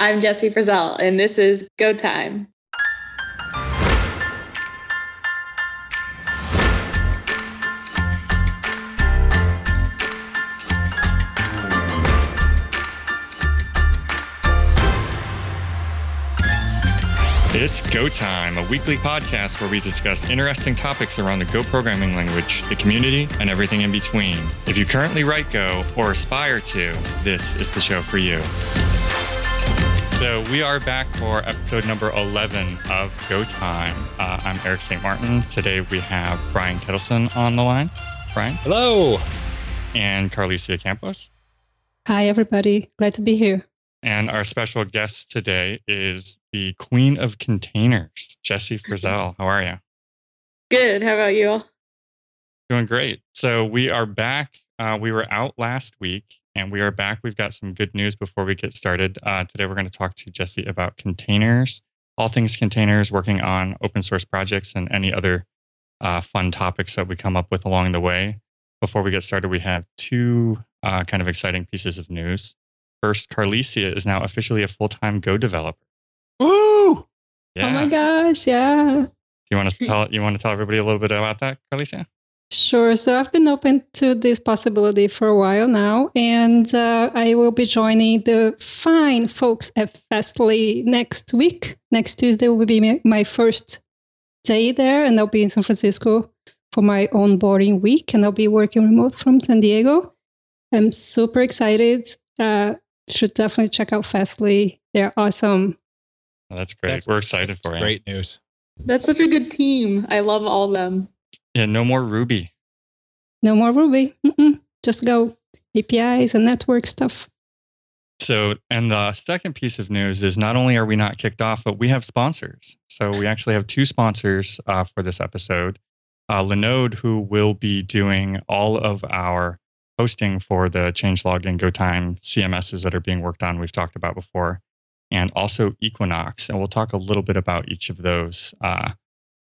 I'm Jessie Frazelle, and this is Go Time. It's Go Time, a weekly podcast where we discuss interesting topics around the Go programming language, the community, and everything in between. If you currently write Go or aspire to, this is the show for you. So we are back for episode number 11 of Go Time. Uh, I'm Eric St. Martin. Today we have Brian Ketelsen on the line. Brian. Hello. And Carlisia Campos. Hi, everybody. Glad to be here. And our special guest today is the Queen of Containers, Jessie Frazelle. How are you? Good. How about you all? Doing great. So we are back. Uh, we were out last week and we are back. We've got some good news before we get started. Uh, today we're going to talk to Jessie about containers, all things containers, working on open source projects and any other uh, fun topics that we come up with along the way. Before we get started, we have two uh, kind of exciting pieces of news. First, Carlisia is now officially a full time Go developer. Woo! Yeah. Oh my gosh, yeah. Do you want to tell you want to tell everybody a little bit about that, Carlisia? Sure. So I've been open to this possibility for a while now, and uh, I will be joining the fine folks at Fastly next week. Next Tuesday will be my first day there, and I'll be in San Francisco for my onboarding week, and I'll be working remote from San Diego. I'm super excited. Uh, should definitely check out Fastly. They're awesome. Oh, that's great. That's, We're excited for you. Great news. That's such a good team. I love all of them. Yeah, no more Ruby. No more Ruby. Mm-mm. Just go APIs and network stuff. So, and the second piece of news is not only are we not kicked off, but we have sponsors. So, we actually have two sponsors uh, for this episode. Uh, Linode, who will be doing all of our hosting for the changelog and GoTime CMSs that are being worked on, we've talked about before, and also Equinox. And we'll talk a little bit about each of those uh,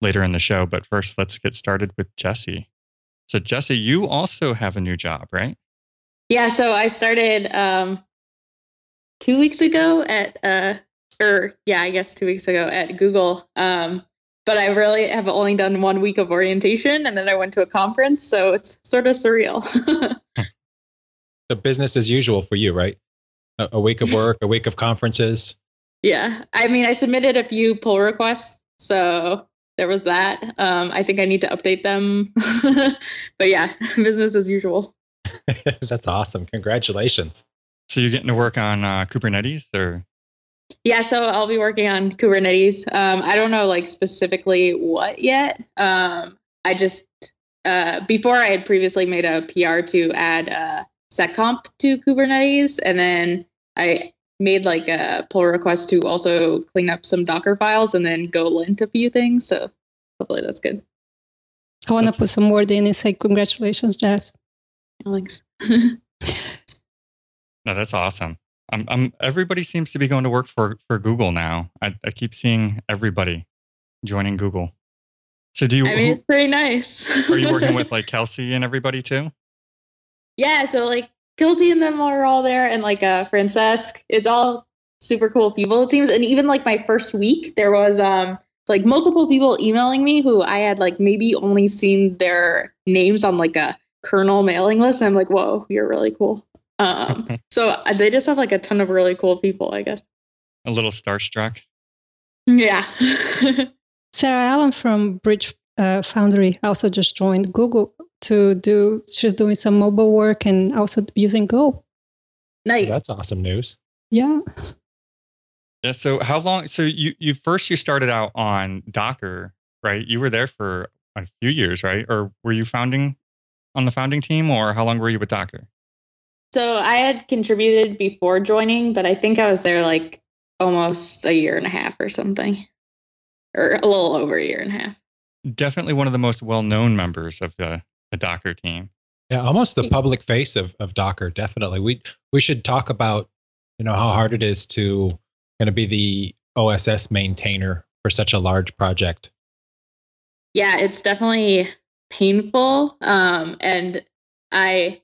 later in the show. But first, let's get started with Jessie. So, Jessie, you also have a new job, right? Yeah. So I started um, two weeks ago at, uh, or yeah, I guess two weeks ago at Google. Um, but I really have only done one week of orientation and then I went to a conference. So it's sort of surreal. the business as usual for you, right? A, a week of work, a week of conferences. Yeah. I mean, I submitted a few pull requests. So there was that. Um, I think I need to update them. but yeah, business as usual. That's awesome. Congratulations. So you're getting to work on uh, Kubernetes or? Yeah, so I'll be working on Kubernetes. Um, I don't know like specifically what yet. Um, I just uh, before I had previously made a PR to add uh, seccomp to Kubernetes, and then I made like a pull request to also clean up some Docker files and then go lint a few things. So hopefully that's good. I want to put some word in and say congratulations, Jess. Thanks. no, that's awesome. I'm, I'm, everybody seems to be going to work for, for Google now. I, I keep seeing everybody joining Google. So do you? I mean, it's pretty nice. are you working with like Kelsey and everybody too? Yeah. So like Kelsey and them are all there, and like uh, Francesc. It's all super cool people. It seems, and even like my first week, there was um like multiple people emailing me who I had like maybe only seen their names on like a kernel mailing list. And I'm like, whoa, you're really cool. Um, so uh, they just have like a ton of really cool people, I guess. A little starstruck. Yeah. Sarah Allen from Bridge uh, Foundry also just joined Google to do, she's doing some mobile work and also using Go. Nice. That's awesome news. Yeah. Yeah. So how long? So you you first you started out on Docker, right? You were there for a few years, right? Or were you founding on the founding team, or how long were you with Docker? So I had contributed before joining, but I think I was there like almost a year and a half or something, or a little over a year and a half. Definitely one of the most well-known members of the, the Docker team. Yeah, almost the public face of, of Docker. Definitely, we we should talk about you know how hard it is to kind of be the OSS maintainer for such a large project. Yeah, it's definitely painful, um, and I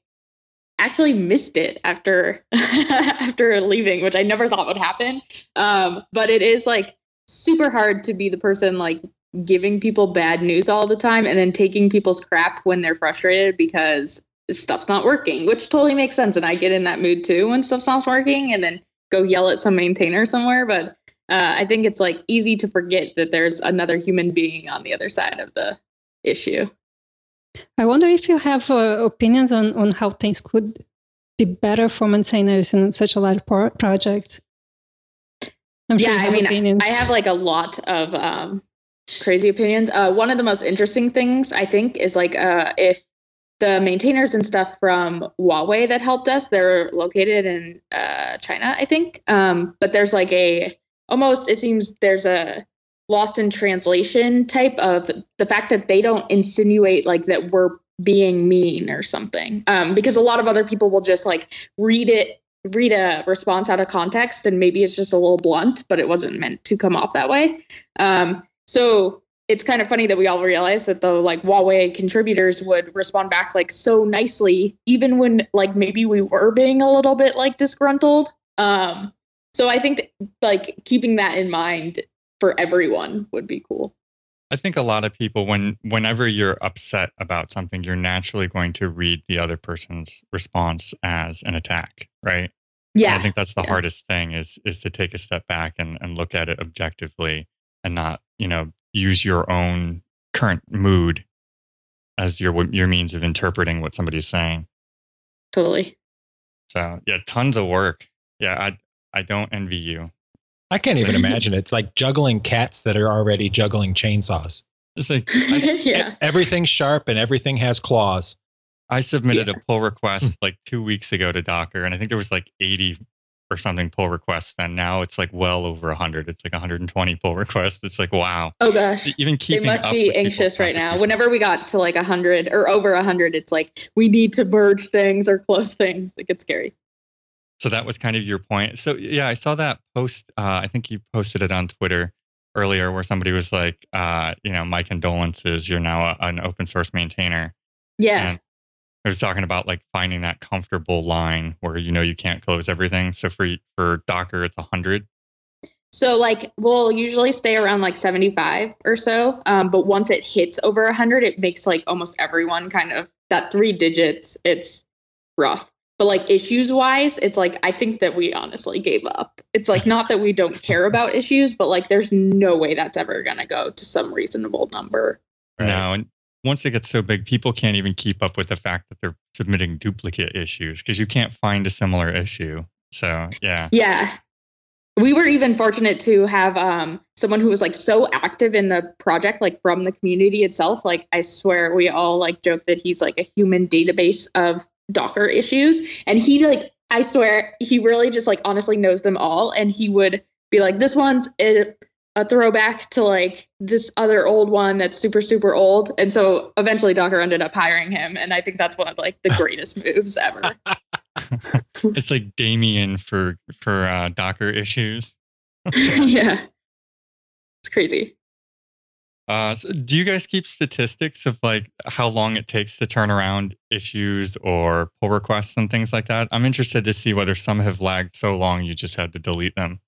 actually missed it after after leaving, which I never thought would happen. Um, but it is like super hard to be the person like giving people bad news all the time and then taking people's crap when they're frustrated because stuff's not working, which totally makes sense. And I get in that mood too when stuff's not working and then go yell at some maintainer somewhere. But uh, I think it's like easy to forget that there's another human being on the other side of the issue. I wonder if you have uh, opinions on, on how things could be better for maintainers in such a large pro- project. I'm sure yeah, I mean, opinions. I have like a lot of um, crazy opinions. Uh, one of the most interesting things I think is like uh, if the maintainers and stuff from Huawei that helped us, they're located in uh, China, I think. Um, but there's like a almost it seems there's a lost in translation type of the fact that they don't insinuate like that we're being mean or something um, because a lot of other people will just like read it read a response out of context and maybe it's just a little blunt but it wasn't meant to come off that way um, so it's kind of funny that we all realize that the like Huawei contributors would respond back like so nicely, even when like maybe we were being a little bit like disgruntled. Um, so I think that, like keeping that in mind for everyone would be cool. I think a lot of people when whenever you're upset about something, you're naturally going to read the other person's response as an attack, right? Yeah. And I think that's the yeah. hardest thing is is to take a step back and, and look at it objectively and not, you know, use your own current mood as your your means of interpreting what somebody's saying. Totally. So yeah, tons of work. Yeah, I I don't envy you. I can't even imagine. It's like juggling cats that are already juggling chainsaws. It's like I, yeah. everything's sharp and everything has claws. I submitted Yeah. a pull request hmm. like two weeks ago to Docker, and I think there was like 80 or something pull requests. And now it's like well over 100. It's like 120 pull requests. It's like wow. Oh gosh. Even keeping. They must be anxious right now. Whenever we got to like a hundred or over a hundred, it's like we need to merge things or close things. It gets scary. So that was kind of your point. So yeah, I saw that post. Uh, I think you posted it on Twitter earlier, where somebody was like, uh, you know, my condolences. You're now a, an open source maintainer. Yeah. And I was talking about like finding that comfortable line where you know you can't close everything. So for for Docker, it's hundred. So like we'll usually stay around like 75 or so. Um, but once it hits over 100, it makes like almost everyone kind of that three digits. It's rough. But like issues wise, it's like I think that we honestly gave up. It's like not that we don't care about issues, but like there's no way that's ever gonna go to some reasonable number. No, and once it gets so big, people can't even keep up with the fact that they're submitting duplicate issues because you can't find a similar issue. So yeah, Yeah. We were even fortunate to have um, someone who was like so active in the project, like from the community itself. Like I swear, we all like joke that he's like a human database of Docker issues, and he like I swear he really just like honestly knows them all, and he would be like, "This one's a, a throwback to like this other old one that's super super old," and so eventually Docker ended up hiring him, and I think that's one of like the greatest moves ever. it's like Damien for for uh, Docker issues. yeah, it's crazy. Uh, so do you guys keep statistics of like how long it takes to turn around issues or pull requests and things like that? I'm interested to see whether some have lagged so long you just had to delete them.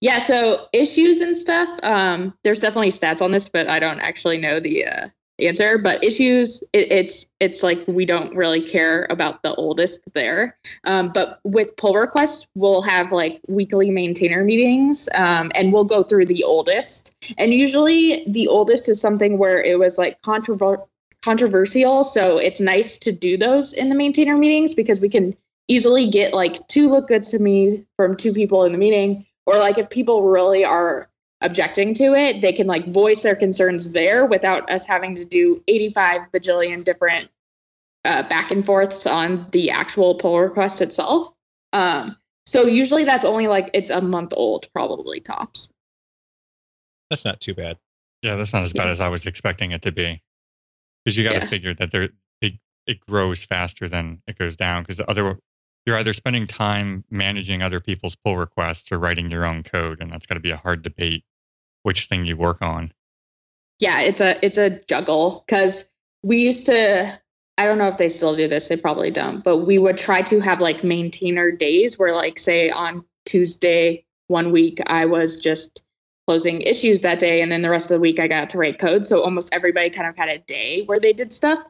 Yeah, so issues and stuff. Um, there's definitely stats on this, but I don't actually know the uh, answer. But issues, it, it's it's like we don't really care about the oldest there. Um, but with pull requests, we'll have like weekly maintainer meetings, um, and we'll go through the oldest. And usually, the oldest is something where it was like controversial controversial so it's nice to do those in the maintainer meetings because we can easily get like two look good to me from two people in the meeting or like if people really are objecting to it they can like voice their concerns there without us having to do 85 bajillion different uh, back and forths on the actual pull request itself um, so usually that's only like it's a month old probably tops That's not too bad. Yeah, that's not as bad Yeah. as I was expecting it to be. Because you got to Yeah. figure that there it, it grows faster than it goes down. Because the other you're either spending time managing other people's pull requests or writing your own code, and that's got to be a hard debate which thing you work on. yeah it's a it's a juggle because we used to I don't know if they still do this. They probably don't. But we would try to have like maintainer days where, like, say on Tuesday one week, I was just closing issues that day, and then the rest of the week I got to write code. So almost everybody kind of had a day where they did stuff.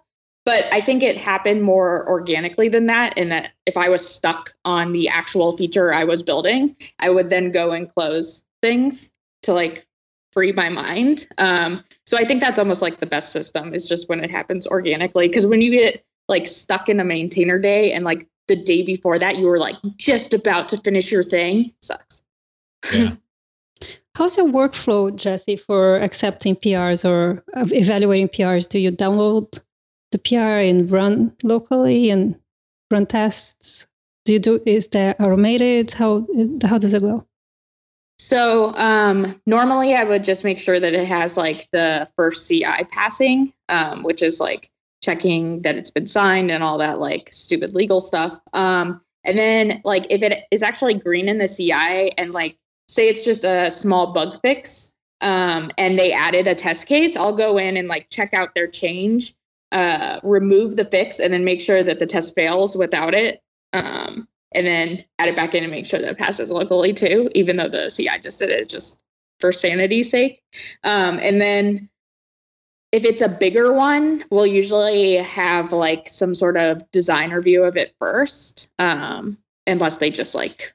But I think it happened more organically than that. In that if I was stuck on the actual feature I was building, I would then go and close things to like free my mind. Um, so I think that's almost like the best system is just when it happens organically. Because when you get like stuck in a maintainer day and like the day before that you were like just about to finish your thing, sucks. Yeah. How's your workflow, Jessie, for accepting PRs or evaluating PRs? Do you download the PR and run locally and run tests? Do you do is there automated? How how does it go? So um, normally I would just make sure that it has like the first CI passing, um, which is like checking that it's been signed and all that like stupid legal stuff. Um, and then like if it is actually green in the CI and like say it's just a small bug fix um, and they added a test case, I'll go in and like check out their change, uh, remove the fix, and then make sure that the test fails without it. Um, and then add it back in and make sure that it passes locally too, even though the CI just did it just for sanity's sake. Um, and then if it's a bigger one, we'll usually have like some sort of design review of it first, um, unless they just like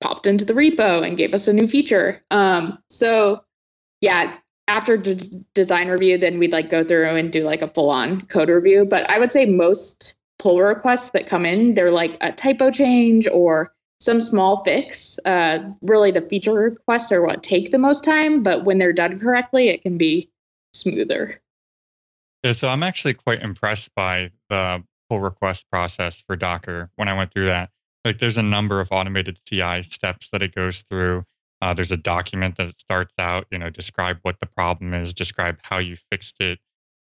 popped into the repo and gave us a new feature. Um, so yeah, after design review, then we'd like go through and do like a full on code review. But I would say most pull requests that come in, they're like a typo change or some small fix. Uh, really, the feature requests are what take the most time, but when they're done correctly, it can be smoother. Yeah, so I'm actually quite impressed by the pull request process for Docker when I went through that. Like, there's a number of automated CI steps that it goes through. Uh, there's a document that starts out, you know, describe what the problem is, describe how you fixed it,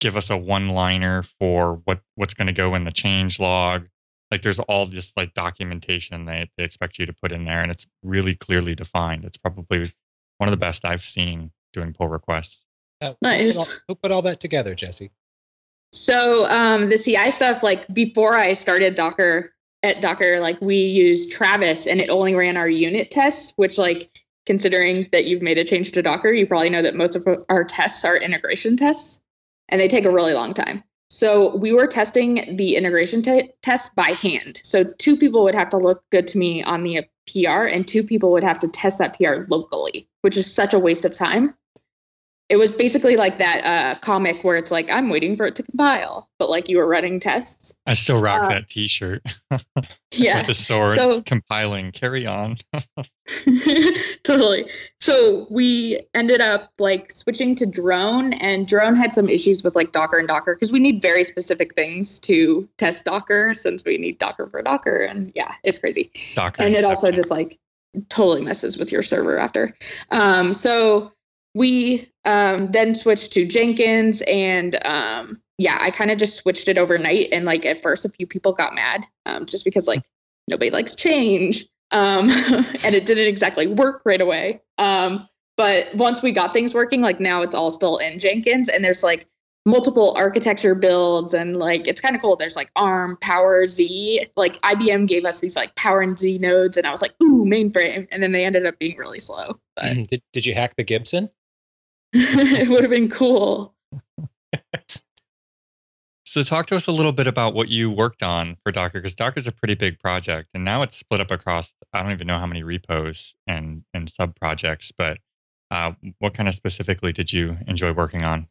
give us a one liner for what what's going to go in the change log. Like there's all this like documentation they, they expect you to put in there and it's really clearly defined. It's probably one of the best i've seen doing pull requests. Uh, nice who put, all, who put all that together jessie? So um, the ci stuff like before i started docker at docker like we used travis and it only ran our unit tests which like considering that you've made a change to docker you probably know that most of our tests are integration tests and they take a really long time. So we were testing the integration t- test by hand. So two people would have to look good to me on the PR, and two people would have to test that PR locally, which is such a waste of time it was basically like that uh, comic where it's like I'm waiting for it to compile, but like you were running tests. I still rock uh, that T-shirt. yeah, with the sword so, compiling. Carry on. totally. So we ended up like switching to drone, and drone had some issues with like Docker and Docker because we need very specific things to test Docker since we need Docker for Docker, and yeah, it's crazy. Docker, and it also just like totally messes with your server after. Um, so we um, then switched to Jenkins and um, yeah, I kind of just switched it overnight. And like at first, a few people got mad um, just because like nobody likes change. Um, and it didn't exactly work right away. Um, but once we got things working, like now it's all still in Jenkins and there's like multiple architecture builds and like it's kind of cool. There's like ARM, Power Z. Like IBM gave us these like Power and Z nodes, and I was like, ooh, mainframe. And then they ended up being really slow. But did, did you hack the Gibson? it would have been cool. so talk to us a little bit about what you worked on for Docker because Docker is a pretty big project and now it's split up across I don't even know how many repos and and sub projects, but uh, what kind of specifically did you enjoy working on?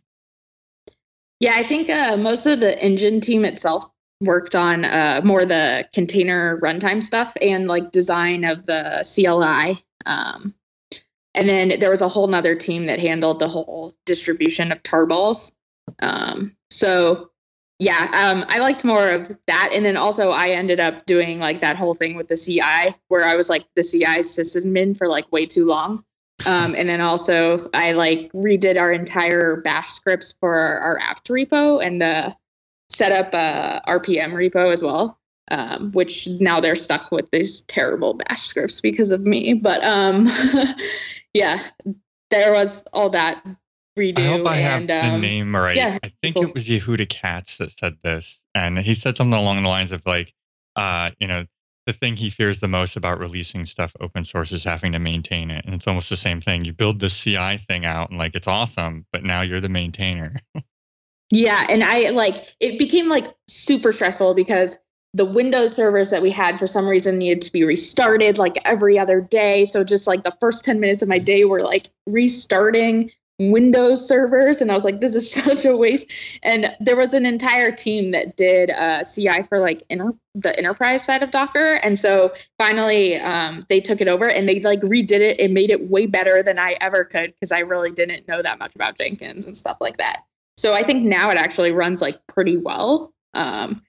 Yeah, I think uh, most of the engine team itself worked on uh, more the container runtime stuff and like design of the CLI. Um, and then there was a whole nother team that handled the whole distribution of tarballs. Um, so yeah, um, I liked more of that. And then also I ended up doing like that whole thing with the CI where I was like the CI sysadmin for like way too long. Um, and then also I like redid our entire bash scripts for our apt repo and uh, set up a RPM repo as well. Um, which now they're stuck with these terrible bash scripts because of me. But um, yeah, there was all that redo. I hope I and, have um, the name right. yeah, I think cool. it was Yehuda Katz that said this, and he said something along the lines of like, uh, you know, the thing he fears the most about releasing stuff open source is having to maintain it, and it's almost the same thing. You build the CI thing out, and like it's awesome, but now you're the maintainer. Yeah, and I like it became like super stressful because the Windows servers that we had for some reason needed to be restarted like every other day. So just like the first 10 minutes of my day were like restarting Windows servers and I was like this is such a waste. And there was an entire team that did uh, CI for like inter- the enterprise side of Docker and so finally um, they took it over and they like redid it and made it way better than I ever could because I really didn't know that much about Jenkins and stuff like that. So I think now it actually runs like pretty well. Um,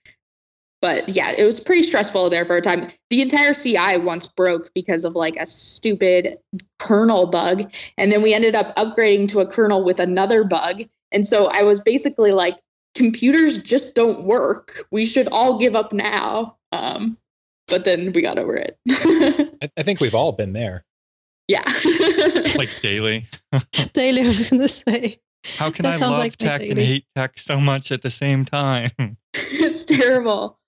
but yeah, it was pretty stressful there for a time. The entire CI once broke because of like a stupid kernel bug. And then we ended up upgrading to a kernel with another bug. And so I was basically like, computers just don't work. We should all give up now. Um, but then we got over it. I, I think we've all been there. yeah. like daily. Daily, I was going to say. How can That I love like tech and hate tech so much at the same time? it's terrible.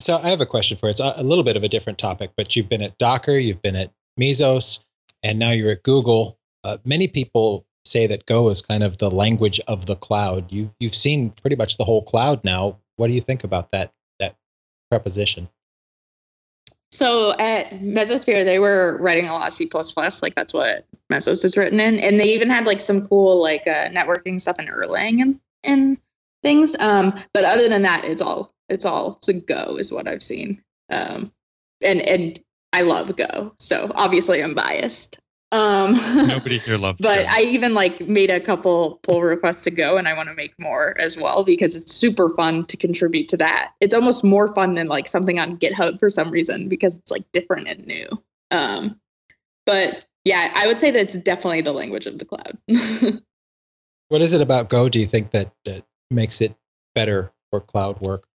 So I have a question for you. It's a, little bit of a different topic, but you've been at Docker, you've been at Mesos, and now you're at Google. Uh, many people say that Go is kind of the language of the cloud. You you've seen pretty much the whole cloud now. What do you think about that that preposition? So at Mesosphere, they were writing a lot of C++. Like that's what Mesos is written in, and they even had like some cool like uh, networking stuff in Erlang and and things. Um, but other than that, it's all it's all to Go is what I've seen. Um, and and I love Go, so obviously I'm biased. Um, Nobody here loves but Go. I even like made a couple pull requests to go and I want to make more as well because it's super fun to contribute to that. It's almost more fun than like something on GitHub for some reason because it's like different and new. Um, but yeah, I would say that it's definitely the language of the cloud. What is it about Go? Do you think that, that makes it better for cloud work?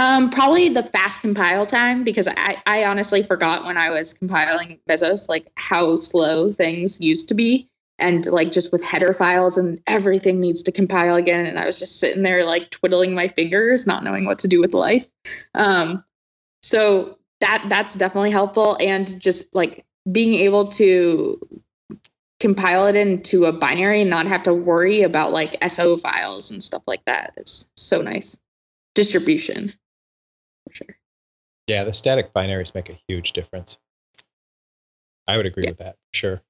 Um, probably the fast compile time because I, I honestly forgot when I was compiling Mesos like how slow things used to be. And like just with header files and everything needs to compile again. And I was just sitting there like twiddling my fingers, not knowing what to do with life. Um, so that that's definitely helpful. And just like being able to compile it into a binary and not have to worry about like SO files and stuff like that is so nice. Distribution. Yeah, the static binaries make a huge difference. I would agree Yeah. with that. Sure.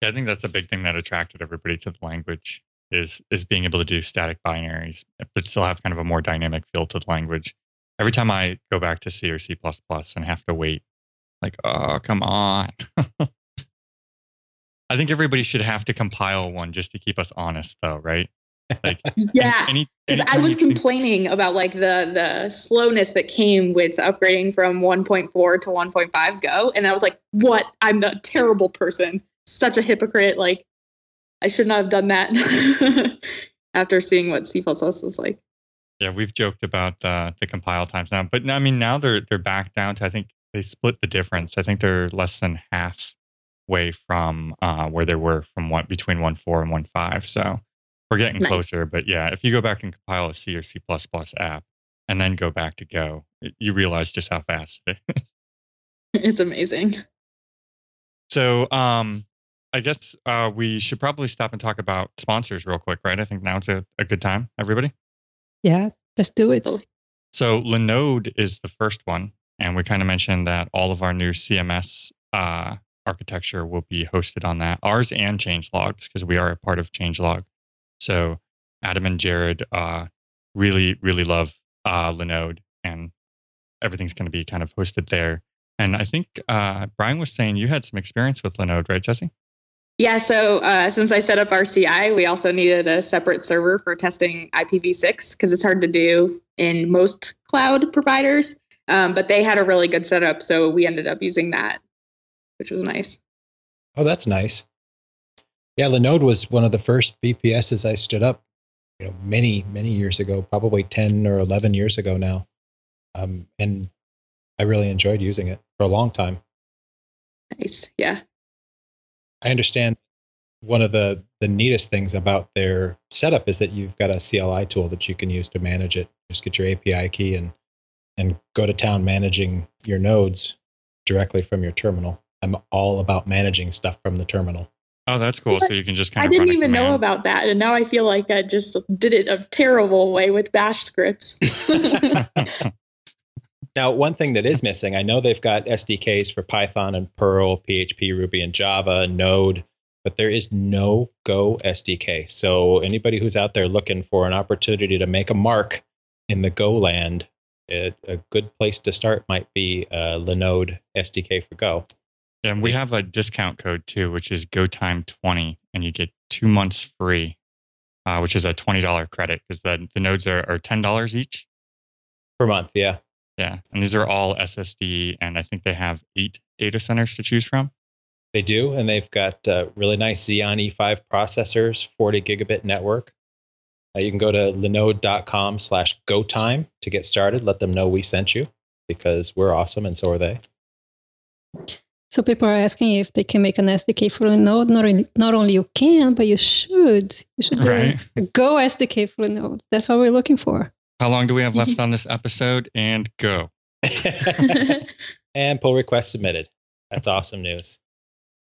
Yeah, I think that's a big thing that attracted everybody to the language is is being able to do static binaries, but still have kind of a more dynamic feel to the language. Every time I go back to C or C and have to wait, like, oh, come on. I think everybody should have to compile one just to keep us honest, though, right? Like, Yeah. any, Because I was complaining about like the the slowness that came with upgrading from 1.4 to 1.5 Go, and I was like, "What? I'm a terrible person. Such a hypocrite. Like, I should not have done that." After seeing what C++ was like. Yeah, we've joked about uh, the compile times now, but I mean now they're they're back down to I think they split the difference. I think they're less than half way from uh, where they were from what between one four and one five. So we're getting Nice. closer. But yeah, if you go back and compile a C or C app and then go back to Go, you realize just how fast it is. It's amazing. So um, I guess uh, we should probably stop and talk about sponsors real quick, right? I think now's a, a good time, everybody. Yeah, let's do it. So Linode is the first one, and we kind of mentioned that all of our new CMS uh, architecture will be hosted on that, ours and changelogs, because we are a part of changelog. So Adam and Jared uh, really, really love uh, Linode, and everything's going to be kind of hosted there. And I think uh, Brian was saying you had some experience with Linode, right, Jessie? Yeah, so uh, since I set up RCI, we also needed a separate server for testing IPv6 because it's hard to do in most cloud providers. Um, but they had a really good setup, so we ended up using that, which was nice. Oh, that's nice. Yeah, Linode was one of the first VPSs I stood up, you know, many many years ago, probably ten or eleven years ago now, um, and I really enjoyed using it for a long time. Nice, yeah. I understand one of the the neatest things about their setup is that you've got a CLI tool that you can use to manage it. Just get your API key and and go to town managing your nodes directly from your terminal. I'm all about managing stuff from the terminal. Oh, that's cool. So you can just kind I of. I didn't run a even know about that, and now I feel like I just did it a terrible way with Bash scripts. Now, one thing that is missing, I know they've got SDKs for Python and Perl, PHP, Ruby, and Java, Node, but there is no Go SDK. So anybody who's out there looking for an opportunity to make a mark in the Go land, it, a good place to start might be uh, Linode SDK for Go. And we have a discount code too, which is GoTime20, and you get two months free, uh, which is a $20 credit because the, the nodes are, are $10 each. Per month, yeah. Yeah. And these are all SSD, and I think they have eight data centers to choose from. They do, and they've got uh, really nice Xeon E5 processors, 40 gigabit network. Uh, you can go to linode.com slash GoTime to get started. Let them know we sent you because we're awesome and so are they. So people are asking if they can make an SDK for Linode. Not only, not only you can, but you should. You should Right. Go SDK for Linode. That's what we're looking for. How long do we have left on this episode? And go. and pull request submitted. That's awesome news.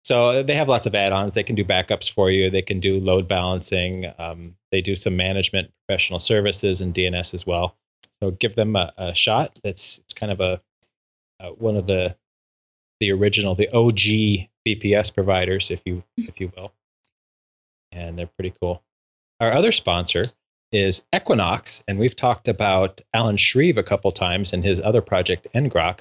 So uh, they have lots of add-ons. They can do backups for you. They can do load balancing. Um, they do some management, professional services, and DNS as well. So give them a, a shot. It's it's kind of a uh, one of the the original, the OG VPS providers, if you if you will, and they're pretty cool. Our other sponsor is Equinox, and we've talked about Alan Shreve a couple times and his other project Ngrok.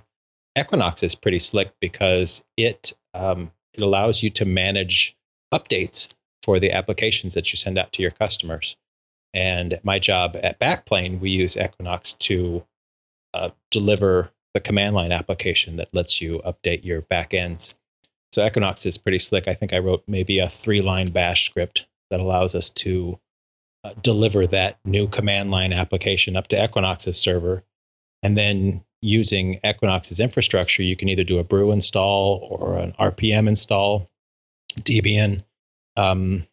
Equinox is pretty slick because it um, it allows you to manage updates for the applications that you send out to your customers. And my job at Backplane, we use Equinox to uh, deliver the command line application that lets you update your backends. So Equinox is pretty slick. I think I wrote maybe a three line bash script that allows us to uh, deliver that new command line application up to Equinox's server. And then using Equinox's infrastructure, you can either do a brew install or an RPM install, Debian, um,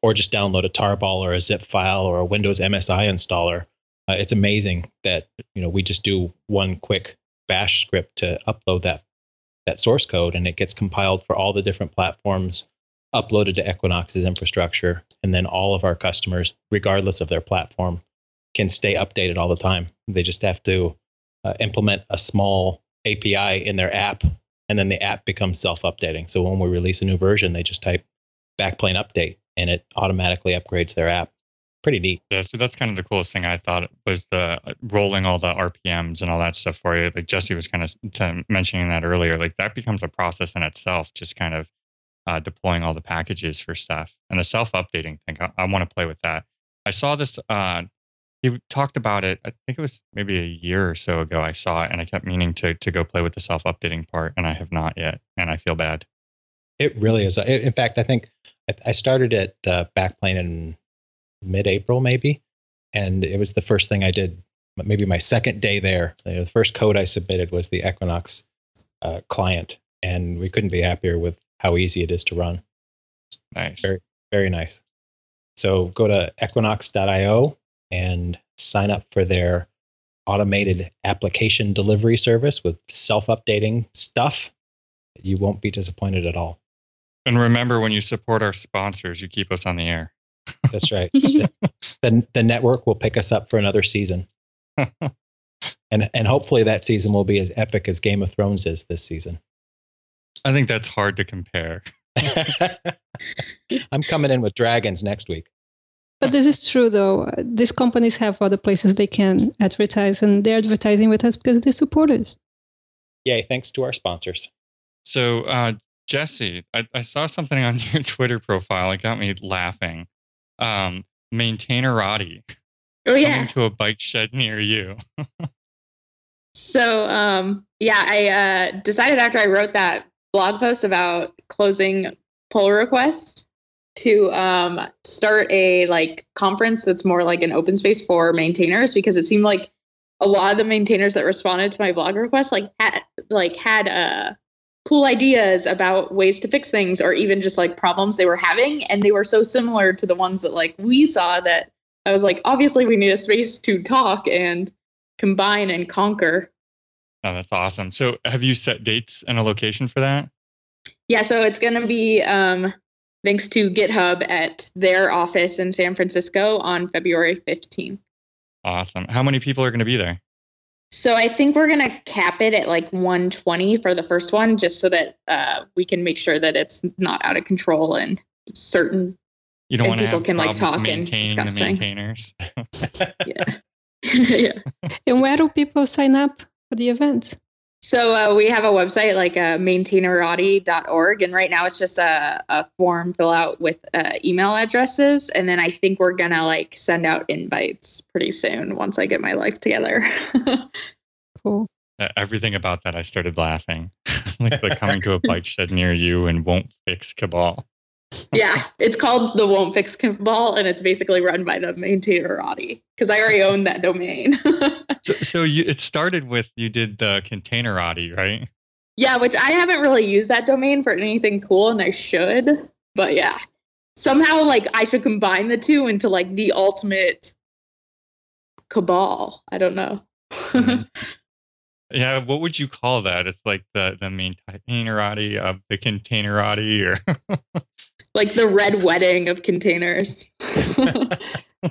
or just download a tarball or a zip file or a Windows MSI installer. Uh, it's amazing that you know we just do one quick bash script to upload that that source code and it gets compiled for all the different platforms uploaded to Equinox's infrastructure and then all of our customers regardless of their platform can stay updated all the time. They just have to uh, implement a small API in their app and then the app becomes self-updating. So when we release a new version they just type backplane update and it automatically upgrades their app pretty neat Yeah, so that's kind of the coolest thing I thought was the uh, rolling all the RPMs and all that stuff for you. Like Jessie was kind of mentioning that earlier. Like that becomes a process in itself, just kind of uh, deploying all the packages for stuff and the self-updating thing. I, I want to play with that. I saw this. Uh, he talked about it. I think it was maybe a year or so ago. I saw it, and I kept meaning to to go play with the self-updating part, and I have not yet, and I feel bad. It really is. In fact, I think I- I started at uh, Backplane in mid-April, maybe, and it was the first thing I did. Maybe my second day there. The first code I submitted was the Equinox uh, client, and we couldn't be happier with how easy it is to run. Nice. Very, very nice. So go to equinox.io and sign up for their automated application delivery service with self-updating stuff. You won't be disappointed at all. And remember, when you support our sponsors, you keep us on the air. That's right. the, the, the network will pick us up for another season. And and hopefully that season will be as epic as Game of Thrones is this season. I think that's hard to compare. I'm coming in with dragons next week. But this is true, though. Uh, These companies have other places they can advertise, and they're advertising with us because they support us. Yay, thanks to our sponsors. So, uh, Jessie, I, I saw something on your Twitter profile. It got me laughing. Um, Maintainerati oh yeah. coming to a bike shed near you. So um yeah, I uh decided after I wrote that blog post about closing pull requests to um start a like conference that's more like an open space for maintainers because it seemed like a lot of the maintainers that responded to my blog request like had like had uh cool ideas about ways to fix things or even just like problems they were having and they were so similar to the ones that like we saw that I was like obviously we need a space to talk and combine and conquer. Oh, that's awesome. So have you set dates and a location for that? Yeah, so it's going to be um thanks to GitHub at their office in San Francisco on February 15th. Awesome. How many people are going to be there? So I think we're gonna cap it at like 120 for the first one, just so that uh, we can make sure that it's not out of control and certain You don't want people have can, like, talk and maintaining discuss the things. maintainers. yeah. yeah. And where do people sign up for the event? So uh, we have a website like uh, maintainerati.org, and right now it's just a, a form fill out with uh, email addresses, and then I think we're gonna like send out invites pretty soon once I get my life together. Cool. Uh, Everything about that, I started laughing. like the coming to a bike shed near you and won't fix cabal. Yeah, it's called the Won't Fix Cabal, and it's basically run by the maintainerati because I already own that domain. So, so you, it started with you did the container containerati, right? yeah, which I haven't really used that domain for anything cool, and I should. But yeah, somehow like I should combine the two into like the ultimate cabal. I don't know. Mhm. Yeah, what would you call that? It's like the the maintainerati of the containerati, or like the red wedding of containers.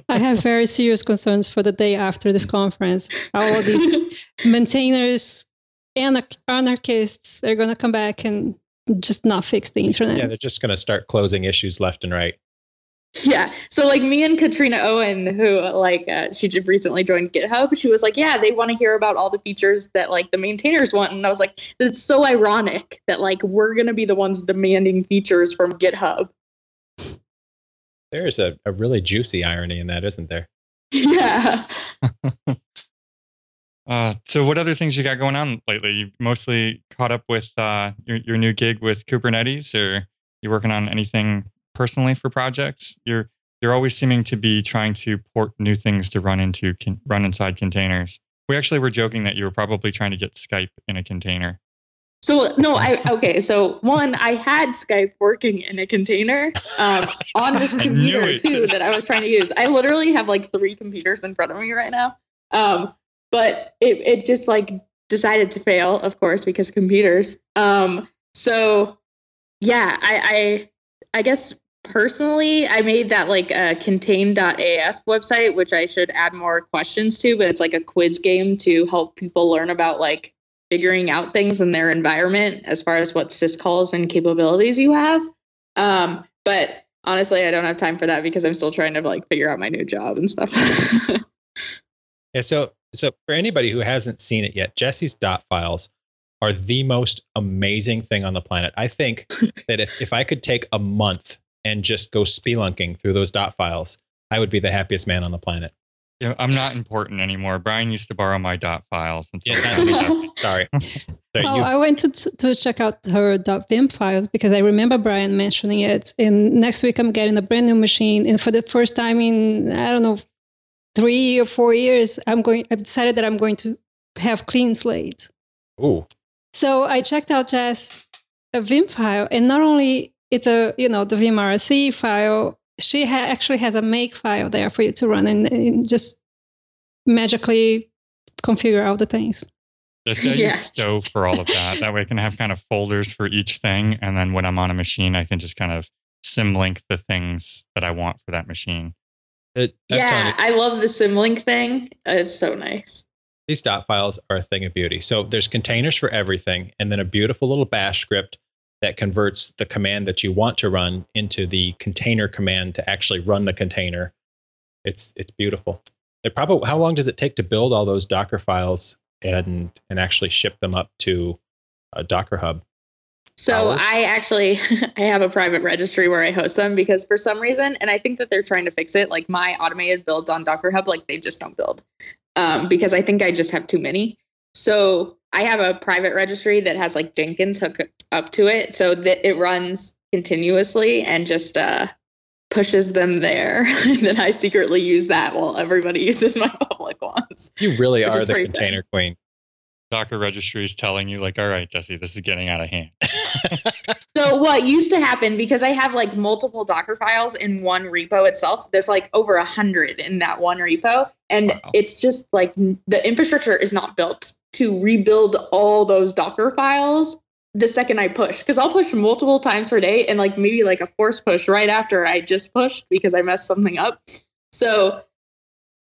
I have very serious concerns for the day after this conference. All these maintainers, anar- anarchists, are going to come back and just not fix the internet. Yeah, they're just going to start closing issues left and right. Yeah. So like me and Katrina Owen, who like uh, she just recently joined GitHub, she was like, yeah, they want to hear about all the features that like the maintainers want, and I was like, it's so ironic that like we're gonna be the ones demanding features from GitHub. There is a, a really juicy irony in that, isn't there? yeah. Uh, so what other things you got going on lately? You mostly caught up with uh, your your new gig with Kubernetes, or you working on anything personally for projects? You're you're always seeming to be trying to port new things to run into con- run inside containers. We actually were joking that you were probably trying to get Skype in a container. So no, I okay. So one, I had Skype working in a container um, on this computer too that I was trying to use. I literally have like three computers in front of me right now. Um, but it it just like decided to fail, of course, because computers. Um, so yeah, I I I guess personally, I made that like a contain.af website, which I should add more questions to, but it's like a quiz game to help people learn about like figuring out things in their environment as far as what syscalls and capabilities you have. Um, but honestly, I don't have time for that because I'm still trying to like figure out my new job and stuff. Yeah, so so for anybody who hasn't seen it yet, Jessie's dot files are the most amazing thing on the planet. I think that if, if I could take a month and just go spelunking through those dot files, I would be the happiest man on the planet. Yeah, I'm not important anymore. Brian used to borrow my dot files. And Yeah, that- Jessie- Sorry. Sorry, Oh, you- I went to, to check out her .vim files because I remember Brian mentioning it. And next week I'm getting a brand new machine, and for the first time in I don't know three or four years, I'm going. I've decided that I'm going to have clean slates. Ooh, So I checked out Jess a Vim file, and not only it's a you know the vimrc file, she ha- actually has a make file there for you to run and, and just magically configure all the things. Just I Yeah. use Stow for all of that. That way I can have kind of folders for each thing. And then when I'm on a machine, I can just kind of symlink the things that I want for that machine. it, yeah, I love the symlink thing. It's so nice. these dot files are a thing of beauty. So there's containers for everything, and then a beautiful little bash script that converts the command that you want to run into the container command to actually run the container. It's it's beautiful. It probably how long does it take to build all those Docker files and and actually ship them up to a Docker Hub? So Hours? I actually I have a private registry where I host them because for some reason, and I think that they're trying to fix it. Like my automated builds on Docker Hub, like they just don't build um, because I think I just have too many. So I have a private registry that has like Jenkins hook up to it, so that it runs continuously and just uh, pushes them there. and then I secretly use that while everybody uses my public ones. You really are the pretty sad. container queen. Docker registry is telling you, like, all right, Jessie, this is getting out of hand. So what used to happen because I have like multiple Docker files in one repo itself. There's like over a hundred in that one repo, and Wow. it's just like the infrastructure is not built to rebuild all those Docker files the second I push. Because I'll push multiple times per day, and like maybe like a force push right after I just pushed because I messed something up. So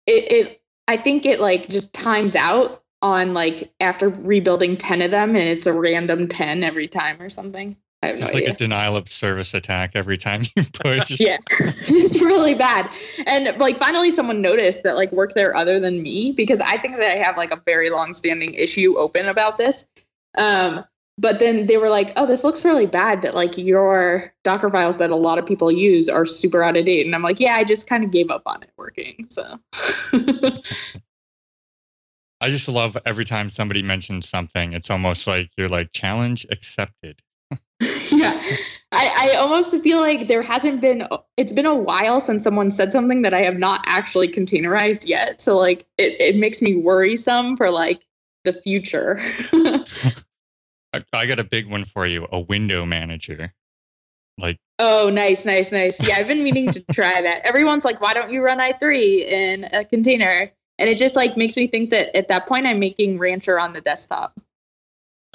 it, it I think it like just times out on like after rebuilding 10 of them and it's a random 10 every time or something. I have no like idea. a denial of service attack every time you push. yeah. it's really bad. And like finally someone noticed that like worked there other than me because I think that I have like a very long standing issue open about this. Um but then they were like, "Oh, this looks really bad that like your Docker files that a lot of people use are super out of date." And I'm like, "Yeah, I just kind of gave up on it working." So I just love every time somebody mentions something, it's almost like you're like, challenge accepted. Yeah I, I almost feel like there hasn't been it's been a while since someone said something that i have not actually containerized yet so like it, it makes me worrisome for like the future I, I got a big one for you a window manager. Like, oh nice nice nice yeah i've been meaning to try that everyone's like why don't you run i3 in a container and it just like makes me think that at that point i'm making rancher on the desktop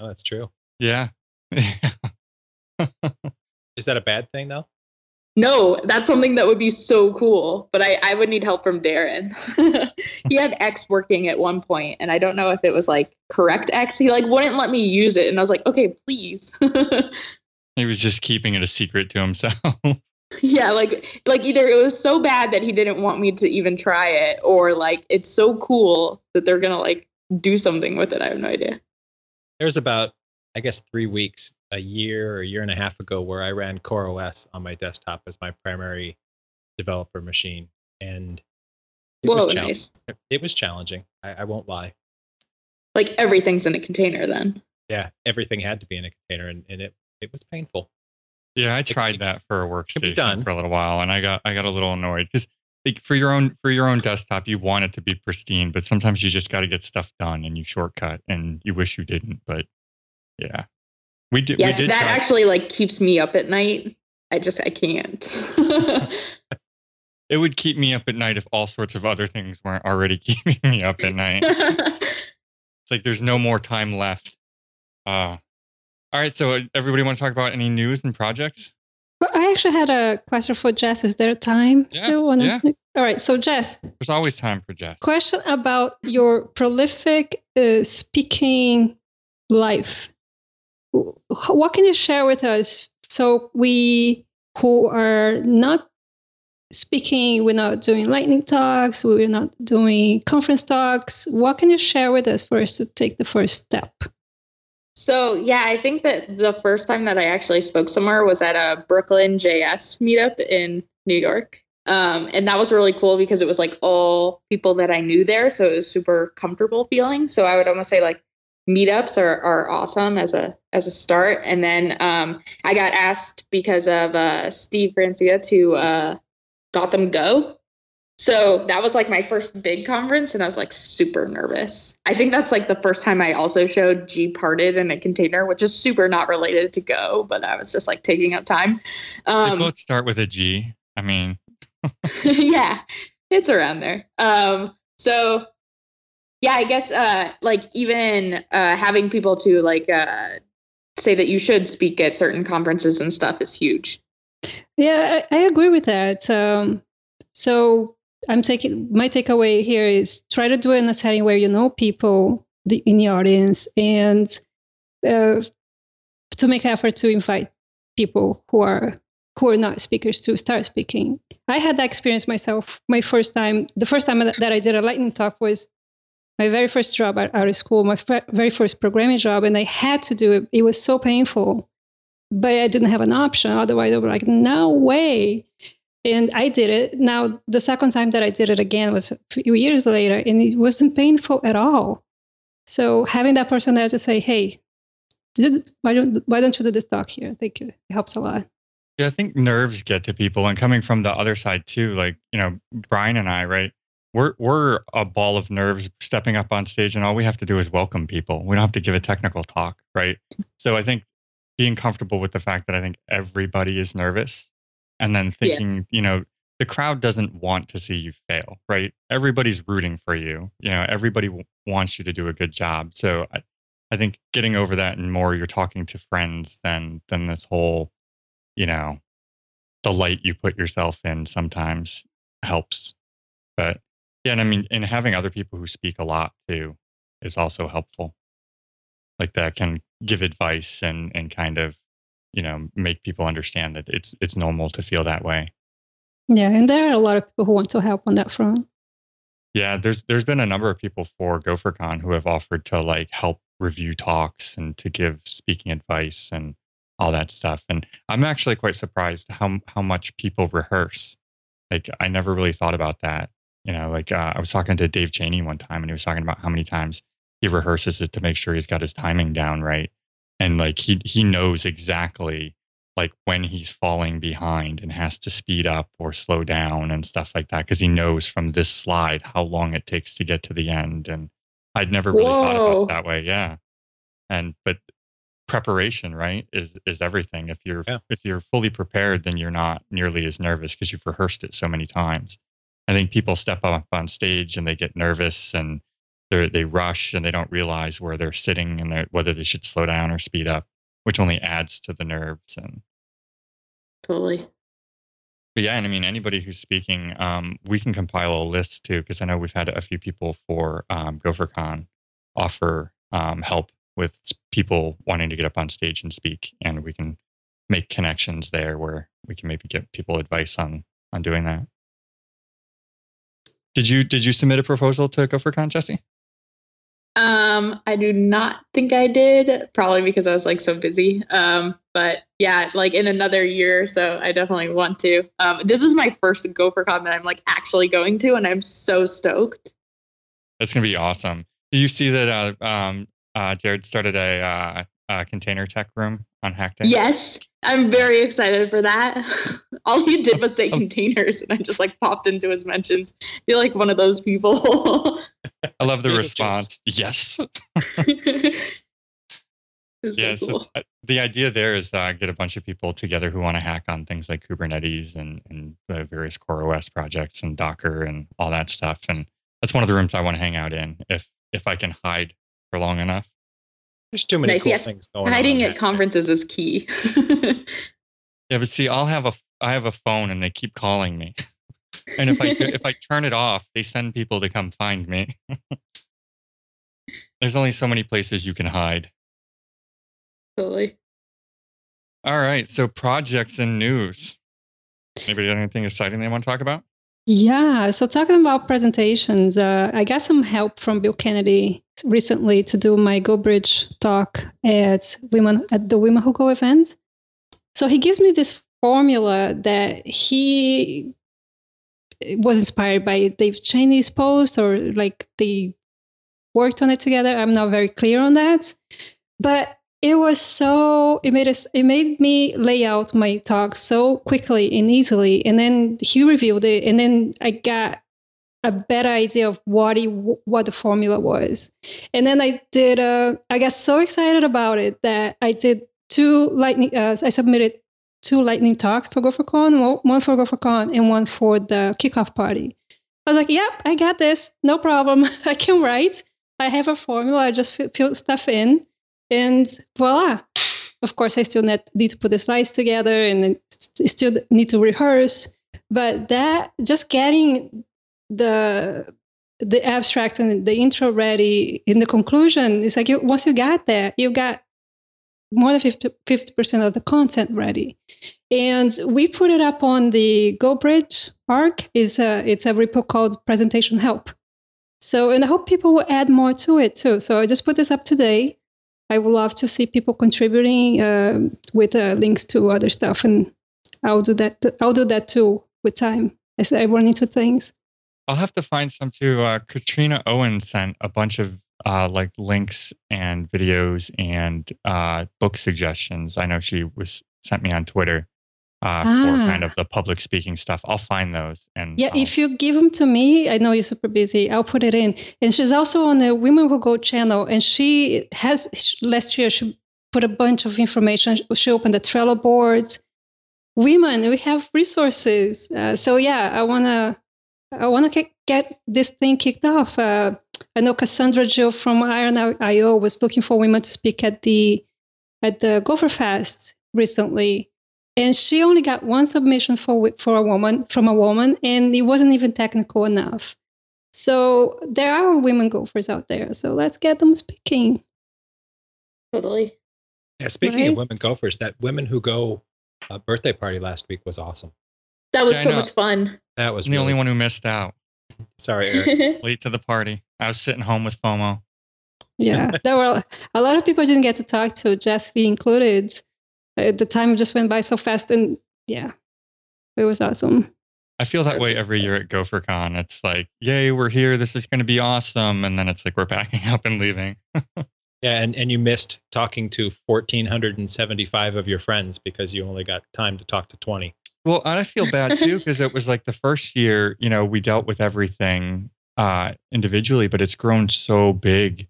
Oh, that's true. yeah. Is that a bad thing though? No, that's something that would be so cool. But I, I would need help from Darren. he had X working at one point, and I don't know if it was like correct X. He like wouldn't let me use it, and I was like, okay, please. he was just keeping it a secret to himself. yeah, like like either it was so bad that he didn't want me to even try it, or like it's so cool that they're gonna like do something with it. I have no idea. There's about, I guess, three weeks, a year or a year and a half ago, where I ran CoreOS on my desktop as my primary developer machine, and it Whoa, was challenging. nice. It was challenging. I, I won't lie. Like everything's in a container then. Yeah, everything had to be in a container, and, and it it was painful. yeah, I tried it that for a workstation for a little while, and I got I got a little annoyed because like for your own for your own desktop, you want it to be pristine, but sometimes you just got to get stuff done, and you shortcut, and you wish you didn't. But yeah, we did. Yes, we did that try- actually like keeps me up at night. I just I can't. it would keep me up at night if all sorts of other things weren't already keeping me up at night. It's like there's no more time left. Uh, all right, so uh, everybody want to talk about any news and projects? But I actually had a question for Jess. Is there time Yeah, still? Wanna- yeah. All right. So, Jess, There's always time for Jess. question about your prolific uh, speaking life. Wh- What can you share with us? So, we who are not speaking, we're not doing lightning talks, we're not doing conference talks. What can you share with us for us to take the first step? So yeah, I think that the first time that I actually spoke somewhere was at a Brooklyn JS meetup in New York. Um, and that was really cool because it was like all people that I knew there. So it was super comfortable feeling. So I would almost say like meetups are, are awesome as a as a start. And then um, I got asked because of uh, Steve Francia to uh, Gotham Go. So that was like my first big conference, and I was like super nervous. I think that's like the first time I also showed GParted in a container, which is super not related to Go, but I was just like taking up time. Um, both start with a G. I mean, yeah, it's around there. Um, so yeah, I guess uh, like even uh, having people to like uh, say that you should speak at certain conferences and stuff is huge. Yeah, I, I agree with that. Um, so I'm taking my takeaway here is try to do it in a setting where you know people the, in the audience and uh, to make effort to invite people who are who are not speakers to start speaking. I had that experience myself. My first time, the first time that that I did a lightning talk was my very first job out of school, my fir- very first programming job, and I had to do it. It was so painful but I didn't have an option. Otherwise, I would be like, no way. And I did it. Now, the second time that I did it again was a few years later, and it wasn't painful at all. So having that person there to say, hey, why, don't, why don't you do this talk here? Thank you. It helps a lot. yeah, I think nerves get to people, and coming from the other side too. Like you know, Brian and I, right? We're we're a ball of nerves stepping up on stage, and all we have to do is welcome people. We don't have to give a technical talk, right? So I think being comfortable with the fact that I think everybody is nervous, and then thinking, yeah. you know, the crowd doesn't want to see you fail, right? Everybody's rooting for you. You know, everybody w- wants you to do a good job. So I, I think getting over that and more, you're talking to friends than than this whole, you know, the light you put yourself in sometimes helps. But yeah, and I mean, and having other people who speak a lot too is also helpful. Like that can give advice and and kind of, you know, make people understand that it's it's normal to feel that way. Yeah, and there are a lot of people who want to help on that front. Yeah, there's there's been a number of people for GopherCon who have offered to like help review talks and to give speaking advice and all that stuff. And I'm actually quite surprised how how much people rehearse. Like I never really thought about that. You know, like uh, I was talking to Dave Cheney one time, and he was talking about how many times he rehearses it to make sure he's got his timing down right, and like he he knows exactly like when he's falling behind and has to speed up or slow down and stuff like that because he knows from this slide how long it takes to get to the end. And i'd never really Whoa. thought about it that way yeah. And but preparation right is is everything. If you're yeah. if you're fully prepared then you're not nearly as nervous because you've rehearsed it so many times i think people step up on stage and they get nervous and they they rush and they don't realize where they're sitting and they're, whether they should slow down or speed up which only adds to the nerves and totally. But yeah, and I mean, anybody who's speaking, um, we can compile a list too, because I know we've had a few people for um, GopherCon offer um, help with people wanting to get up on stage and speak, and we can make connections there where we can maybe get people advice on on doing that. Did you did you submit a proposal to GopherCon, Jessie? Um, I do not think I did, probably because I was like so busy. Um, but yeah, like in another year or so, I definitely want to. Um, this is my first GopherCon that I'm like actually going to, and I'm so stoked. That's gonna be awesome. Did you see that? Uh, um, uh, Jared started a, uh, container tech room on Hack Day. Yes, I'm very excited for that. All he did was say containers, and I just like popped into his mentions. I feel like one of those people. I love the response. Yes. yeah, so cool. The idea there is uh, get a bunch of people together who want to hack on things like Kubernetes and, and the various CoreOS projects and Docker and all that stuff. And that's one of the rooms I want to hang out in if if I can hide for long enough. There's too many nice, cool yes. things going Hiding on. Hiding at conferences is key. yeah, but see, I'll have a I have a phone and they keep calling me. and if I if I turn it off, they send people to come find me. There's only so many places you can hide. Totally. All right. So projects and news. Anybody got anything exciting they want to talk about? Yeah. So talking about presentations, uh, I got some help from Bill Kennedy recently to do my GoBridge talk at women at the Women Who Go event. So he gives me this formula that he was inspired by Dave Cheney's post or like they worked on it together. I'm not very clear on that. But it was so it made us it made me lay out my talk so quickly and easily and then he reviewed it and then i got a better idea of what he what the formula was. And then i did uh, i got so excited about it that i did two lightning uh, i submitted two lightning talks for gophercon one for gophercon and one for the kickoff party. I was like yep i got this. No problem. I can write. I have a formula. I just fill stuff in and voila. Of course, I still need to put the slides together and still need to rehearse. But that just getting the the abstract and the intro ready in the conclusion is like you, once you got there, you got more than 50 percent of the content ready. And we put it up on the GoBridge arc. is a it's a repo called Presentation Help. So, and I hope people will add more to it too. So I just put this up today. I would love to see people contributing uh, with uh, links to other stuff, and I'll do that. I'll do that too with time as I run into things. I'll have to find some too. Uh, Katrina Owen sent a bunch of uh, like links and videos and uh, book suggestions. I know she was sent me on Twitter. Uh, for kind of the public speaking stuff. I'll find those and Yeah, I'll- if you give them to me, I know you're super busy. I'll put it in. And she's also on the Women Who Go channel, and she has last year she put a bunch of information. She opened the Trello boards. Women, we have resources. Uh, so yeah, I wanna, I wanna get, get this thing kicked off. Uh, I know Cassandra Jill from Iron.io was looking for women to speak at the at the Gopher Fest recently and she only got one submission for for a woman from a woman and it wasn't even technical enough so there are women gophers out there so let's get them speaking totally. Yeah, speaking Right? of women gophers, that women who go uh, birthday party last week was awesome. That was Yeah, so much fun. That was I'm the only one who missed out. Sorry, Erik. Late to the party. I was sitting home with FOMO. yeah there were a lot of people didn't get to talk to jessie included the time just went by so fast and yeah it was awesome I feel that way every year at GopherCon. It's like, yay, we're here. This is going to be awesome. And then it's like, we're packing up and leaving. yeah, and, and you missed talking to 1,475 of your friends because you only got time to talk to 20. Well, and I feel bad too because it was like the first year, you know, we dealt with everything uh, individually, but it's grown so big,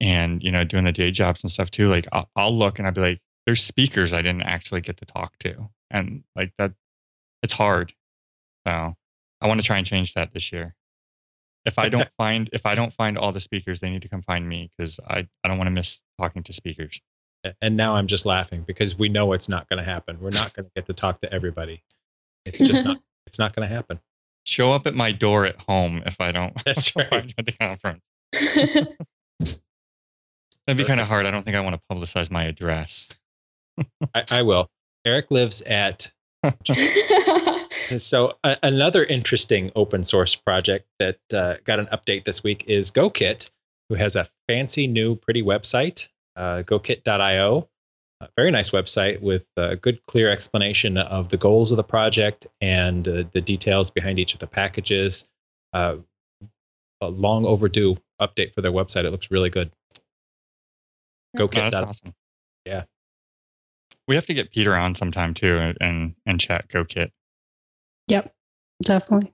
and you know, doing the day jobs and stuff too. Like, I'll, I'll look and I'll be like, "There's speakers I didn't actually get to talk to," and like that, it's hard. So, I want to try and change that this year. If I don't find if I don't find all the speakers, they need to come find me because I I don't want to miss talking to speakers. And now I'm just laughing because we know it's not going to happen. We're not going to get to talk to everybody. It's just not. It's not going to happen. Show up at my door at home if I don't. That's right. at the conference. That'd be kind of hard. I don't think I want to publicize my address. I, I will. Erik lives at So a another interesting open source project that uh, got an update this week is GoKit, who has a fancy new pretty website, uh, GoKit.io. A very nice website with a good, clear explanation of the goals of the project and uh, the details behind each of the packages. Uh, a long overdue update for their website. It looks really good. Oh, GoKit. that's awesome. Yeah. We have to get Peter on sometime too and and, chat GoKit. yep definitely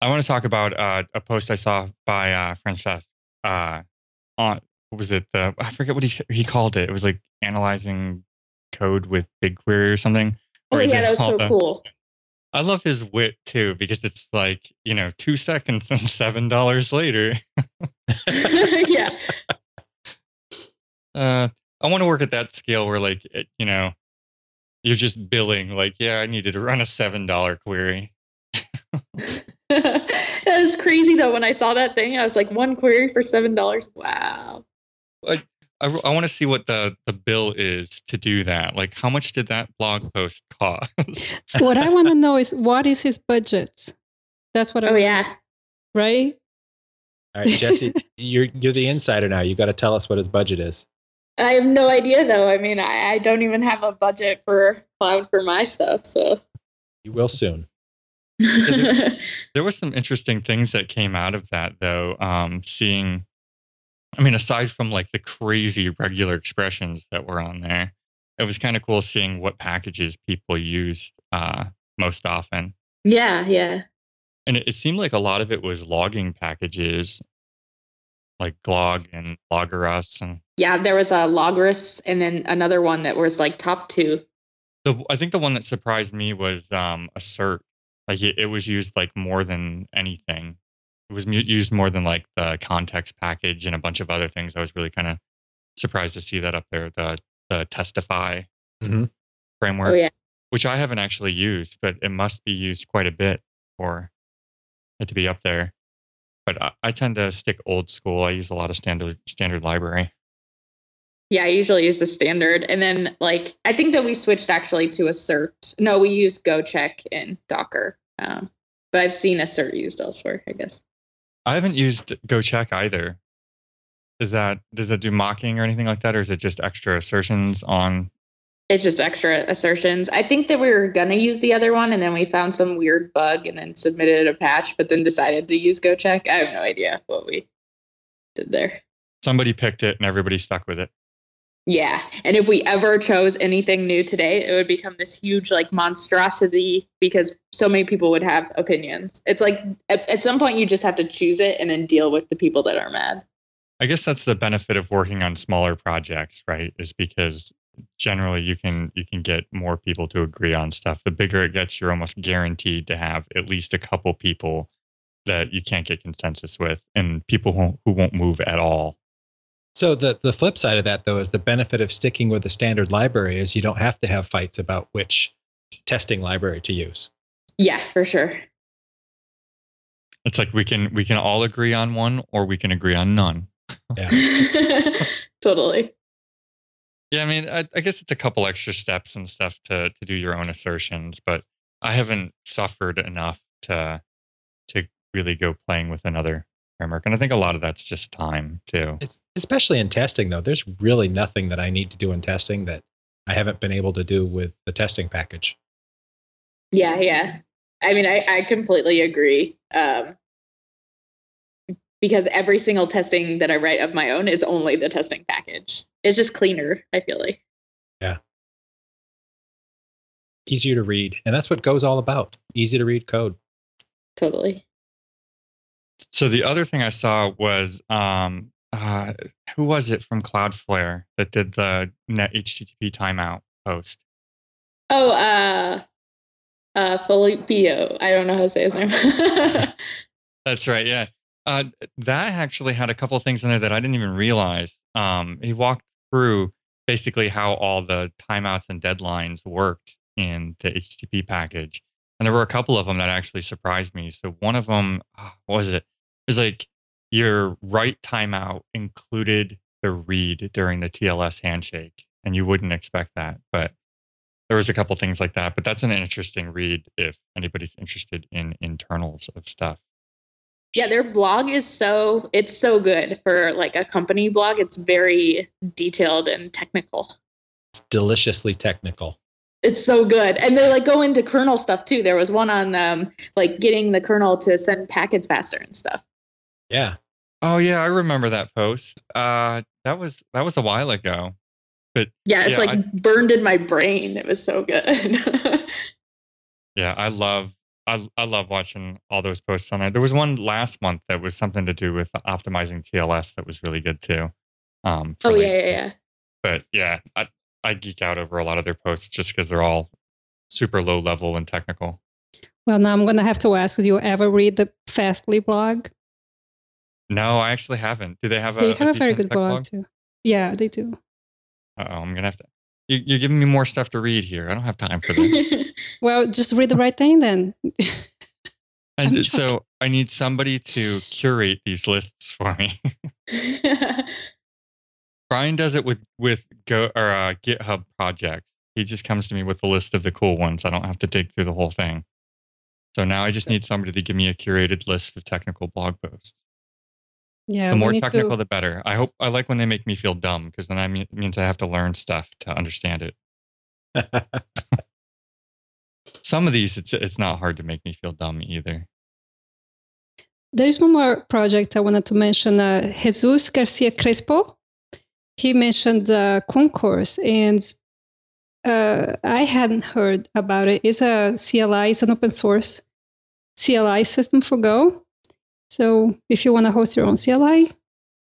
I want to talk about uh, a post I saw by uh, Francesc uh, on what was it? The I forget what he he called it. It was like analyzing code with BigQuery or something. oh yeah, that was so the- cool. I love his wit too because it's like you know two seconds and seven dollars later. yeah. Uh, I want to work at that scale where like it, you know you're just billing like yeah I needed to run a seven dollar query. that was crazy though. When I saw that thing, I was like, one query for seven dollars. Wow. I, I want to see what the the bill is to do that. Like how much did that blog post cost? what i want to know is what is his budget that's what i Oh wanna- yeah. right All right, Jessie, you're you're the insider now. You got to tell us what his budget is. I have no idea though. I mean, I, I don't even have a budget for cloud for my stuff. So You will soon. there was some interesting things that came out of that though. Um, seeing, I mean, aside from like the crazy regular expressions that were on there, it was kind of cool seeing what packages people used uh, most often. yeah, yeah. And it, it seemed like a lot of it was logging packages like Glog and Logrus and Yeah, there was a Logrus and then another one that was like top two. The I think the one that surprised me was um, assert. Like it, it was used like more than anything. It was mu- used more than like the context package and a bunch of other things. I was really kind of surprised to see that up there. The the testify Mhm. framework, Oh yeah. which I haven't actually used, but it must be used quite a bit for it to be up there. But I, I tend to stick old school. I use a lot of standard standard library. Yeah, I usually use the standard. And then like I think that we switched actually to assert. No, we use GoCheck in Docker. Um, but I've seen assert used elsewhere, I guess. I haven't used GoCheck either. Is that does it do mocking or anything like that, or is it just extra assertions on? It's just extra assertions. I think that we were gonna use the other one and then we found some weird bug and then submitted a patch, but then decided to use GoCheck. I have no idea what we did there. Somebody picked it and everybody stuck with it. Yeah. And if we ever chose anything new today, it would become this huge like monstrosity because so many people would have opinions. It's like at, at, some point you just have to choose it and then deal with the people that are mad. I guess that's the benefit of working on smaller projects, right? Is because generally you can you can get more people to agree on stuff. The bigger it gets, you're almost guaranteed to have at least a couple people that you can't get consensus with and people who, who won't move at all so the the flip side of that though is the benefit of sticking with the standard library is you don't have to have fights about which testing library to use. Yeah, for sure. It's like we can we can all agree on one or we can agree on none. Yeah. totally. Yeah, I mean, I, I, guess it's a couple extra steps and stuff to to do your own assertions, but I haven't suffered enough to to really go playing with another framework. And I think a lot of that's just time too. It's especially in testing though. There's really nothing that I need to do in testing that I haven't been able to do with the testing package. Yeah, yeah. I mean, I, I completely agree. Um, because every single testing that I write of my own is only the testing package. It's just cleaner, I feel like. Yeah. Easier to read. And that's what Go's all about. Easy to read code. Totally. So the other thing I saw was um, uh, who was it from Cloudflare that did the net HTTP timeout post? Oh, uh, uh, Filippo. I don't know how to say his name. That's right. Yeah. Uh, that actually had a couple of things in there that I didn't even realize. Um, he walked through basically how all the timeouts and deadlines worked in the HTTP package. And there were a couple of them that actually surprised me. So one of them, ah, was it? is like your write timeout included the read during the TLS handshake, and you wouldn't expect that, but there was a couple things like that. But that's an interesting read if anybody's interested in internals of stuff. Yeah, their blog is so it's so good for like a company blog. It's very detailed and technical. It's deliciously technical it's so good and they like go into kernel stuff too there was one on um like getting the kernel to send packets faster and stuff yeah. Oh yeah, I remember that post. Uh that was that was a while ago. But yeah, it's yeah, like I, burned in my brain. It was so good. yeah, I love I I love watching all those posts on there. There was one last month that was something to do with optimizing TLS that was really good too. Um Oh yeah, yeah, yeah. But yeah, I I geek out over a lot of their posts just because they're all super low level and technical. Well, now I'm going to have to ask: Do you ever read the Fastly blog? No, I actually haven't. Do they have a? They have a, a very good blog, blog, too. Yeah, they do. oh, I'm gonna have to. You, you're giving me more stuff to read here. I don't have time for this. well, just read the right thing then. and so I need somebody to curate these lists for me. Brian does it with with Go or uh, GitHub projects. He just comes to me with a list of the cool ones. I don't have to dig through the whole thing. So now I just need somebody to give me a curated list of technical blog posts. Yeah. The more technical, to... the better. I hope I like when they make me feel dumb because then I mean, means I have to learn stuff to understand it. Some of these, it's it's not hard to make me feel dumb either. There's one more project I wanted to mention. Uh, Jesus Garcia Crespo. He mentioned the concourse, and uh, I hadn't heard about it. It's a CLI, it's an open source CLI system for Go. So if you want to host your own CLI,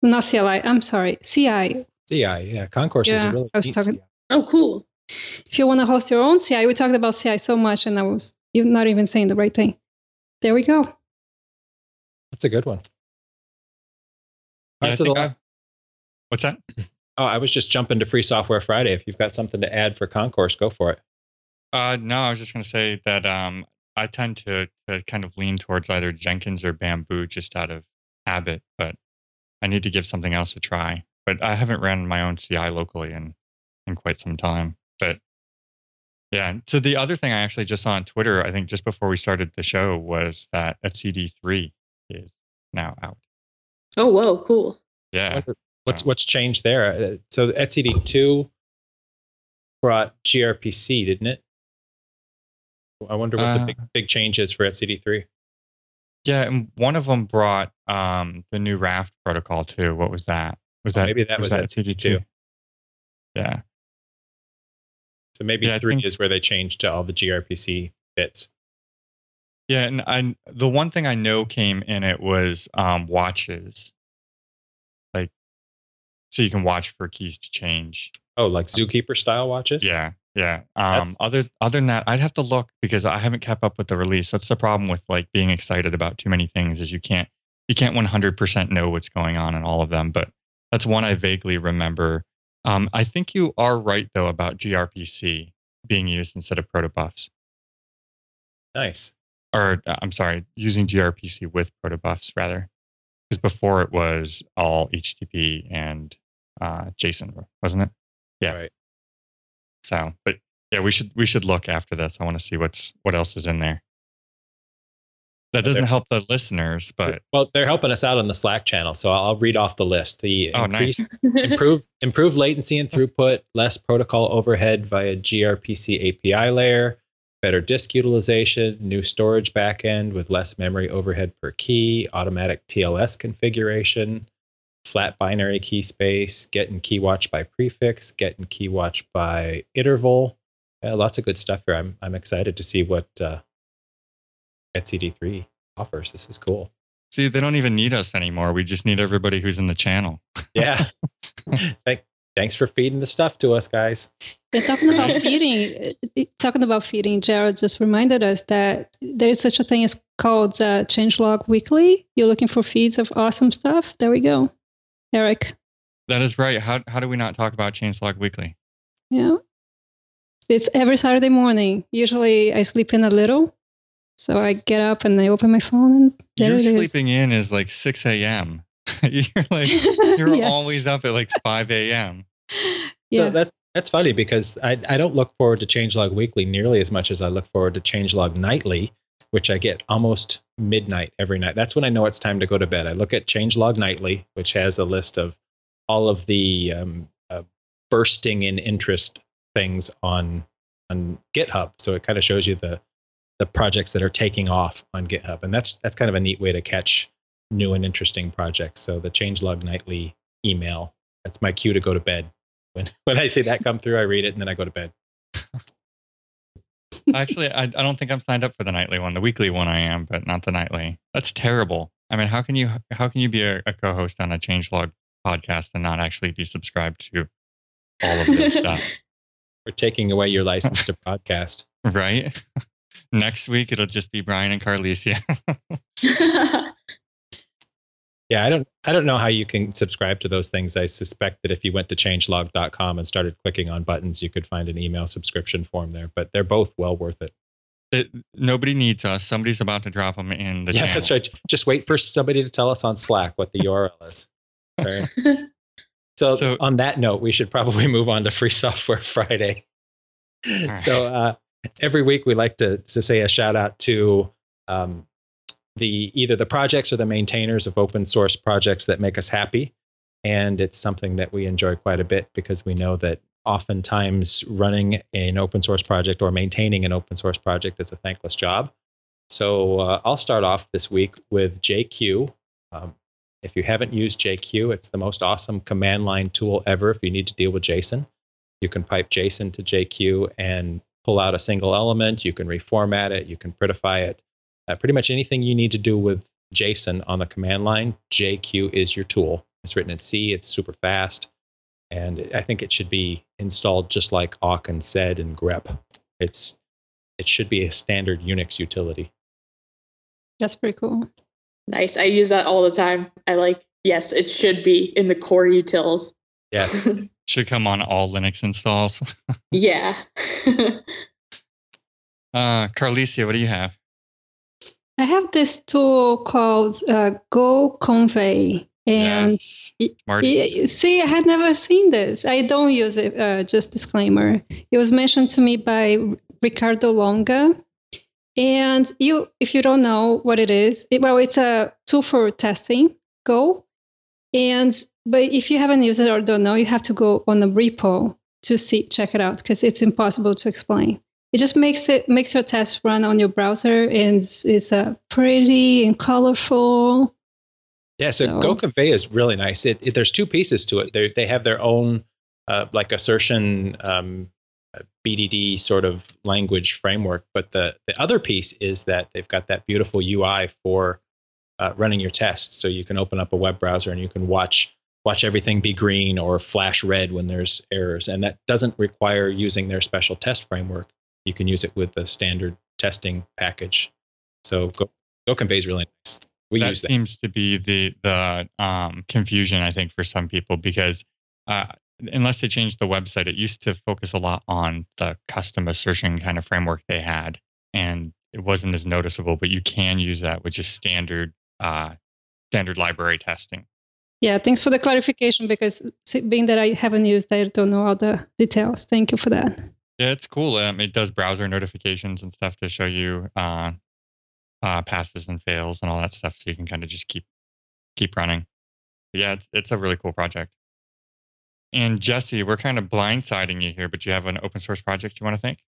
not CLI, I'm sorry, CI. CI, yeah. Concourse yeah, is a really I was talking, CI. Oh, cool. If you want to host your own CI, we talked about CI so much and I was not even saying the right thing. There we go. That's a good one. Yeah, so I, what's that? Oh, I was just jumping to Free Software Friday. If you've got something to add for Concourse, go for it. Uh, no, I was just going to say that um, I tend to, to kind of lean towards either Jenkins or Bamboo just out of habit, but I need to give something else a try. But I haven't ran my own CI locally in, in quite some time. But yeah. So the other thing I actually just saw on Twitter, I think just before we started the show, was that etcd3 is now out. Oh, whoa, cool. Yeah. What's what's changed there? Uh, so etcd2 brought gRPC, didn't it? I wonder what uh, the big uh. big change is for etcd3. Yeah, and one of them brought um, the new Raft protocol too. What was that? Was oh, that maybe that was, was that etcd2? Yeah. So maybe Yeah, three think- is where they changed to all the gRPC bits. Yeah, and I the one thing I know came in it was um watches. Like so you can watch for keys to change. Oh, like Zookeeper style watches? Yeah. Yeah. Um other other than that, I'd have to look because I haven't kept up with the release. That's the problem with like being excited about too many things is you can't you can't 100% know what's going on in all of them, but that's one I vaguely remember. Um I think you are right though about gRPC being used instead of protobufs. Nice. or uh, I'm sorry, using gRPC with protobufs rather, because before it was all HTTP and uh, JSON, wasn't it? Yeah. Right. So, but yeah, we should we should look after this. I want to see what's what else is in there. That doesn't help the listeners, but Well, they're helping us out on the Slack channel, so I'll read off the list. The oh, nice. improved improved latency and throughput, less protocol overhead via gRPC API layer, better disk utilization, new storage backend with less memory overhead per key, automatic TLS configuration, flat binary key space, getting key watch by prefix, getting key watch by interval. Uh, lots of good stuff here. I'm I'm excited to see what uh, etcd3 offers. This is cool. See, they don't even need us anymore. We just need everybody who's in the channel. Yeah. Thank, thanks for feeding the stuff to us, guys. They're talking about feeding. Talking about feeding, Jared just reminded us that there is such a thing as called uh, Changelog Weekly. You're looking for feeds of awesome stuff. There we go, Erik. That is right. How how do we not talk about Changelog Weekly? Yeah, it's every Saturday morning. Usually, I sleep in a little, so I get up and I open my phone, and there Your it is. sleeping in is like 6 a.m. you're like you're Yes. always up at like 5 a.m. Yeah. So that that's funny because I, I don't look forward to Changelog Weekly nearly as much as I look forward to Changelog Nightly, which I get almost midnight every night. That's when I know it's time to go to bed. I look at Changelog Nightly, which has a list of all of the um, uh, bursting in interest things on on GitHub. So it kind of shows you the the projects that are taking off on GitHub, and that's that's kind of a neat way to catch new and interesting projects. So the Changelog Nightly email that's my cue to go to bed. When when I see that come through, I read it and then I go to bed. Actually, I, I don't think I'm signed up for the nightly one. The weekly one I am, but not the nightly. That's terrible. I mean, how can you how can you be a, a co-host on a changelog podcast and not actually be subscribed to all of this stuff? We're taking away your license to podcast. Right? Next week it'll just be Brian and Carlisia. Yeah, I don't I don't know how you can subscribe to those things. I suspect that if you went to changelog.com and started clicking on buttons, you could find an email subscription form there, but they're both well worth it. It- nobody needs us. Somebody's about to drop them in the yeah, channel. that's right. Just wait for somebody to tell us on Slack what the URL is. Nice. So, So- on that note, we should probably move on to Free Software Friday. right. So uh, every week we like to, to say a shout out to um, the either the projects or the maintainers of open source projects that make us happy. And it's something that we enjoy quite a bit because we know that oftentimes running an open source project or maintaining an open source project is a thankless job. So uh, I'll start off this week with JQ. Um, if you haven't used JQ, it's the most awesome command line tool ever if you need to deal with JSON. You can pipe JSON to JQ and pull out a single element. You can reformat it. You can prettify it. Uh, pretty much anything you need to do with JSON on the command line, JQ is your tool. It's written in C. It's super fast, and I think it should be installed just like awk and sed and grep. It's it should be a standard Unix utility. That's pretty cool. nice. I use that all the time. I like, yes, it should be in the core utils. Yes. Should come on all Linux installs. yeah. Uh, Carlisia, what do you have? I have this tool called uh, GoConvey, and yes. see, I had never seen this. I don't use it. Uh, just disclaimer. It was mentioned to me by Ricardo Longa, and you, if you don't know what it is, it, well, it's a tool for testing Go, and but if you haven't used it or don't know, you have to go on the repo to see check it out because it's impossible to explain. It just makes it makes your test run on your browser and it's uh, pretty and colorful. Yeah, so So- GoConvey is really nice. It, it- there's two pieces to it. They they have their own uh, like assertion um, BDD sort of language framework. But the the other piece is that they've got that beautiful UI for uh, running your tests. So you can open up a web browser and you can watch watch everything be green or flash red when there's errors, and that doesn't require using their special test framework. You can use it with the standard testing package. So Go, GoConvey is really nice. We that use that. seems to be the the um, confusion I think for some people because uh, unless they changed the website, it used to focus a lot on the custom assertion kind of framework they had, and it wasn't as noticeable. But you can use that with just standard uh, standard library testing. Yeah, thanks for the clarification because being that I haven't used, I don't know all the details. Thank you for that. Yeah, it's cool. Um, it does browser notifications and stuff to show you uh, uh, passes and fails and all that stuff, so you can kind of just keep keep running. But yeah, it's, it's a really cool project. And Jessie, we're kind of blindsiding you here, but you have an open source project you want to thank?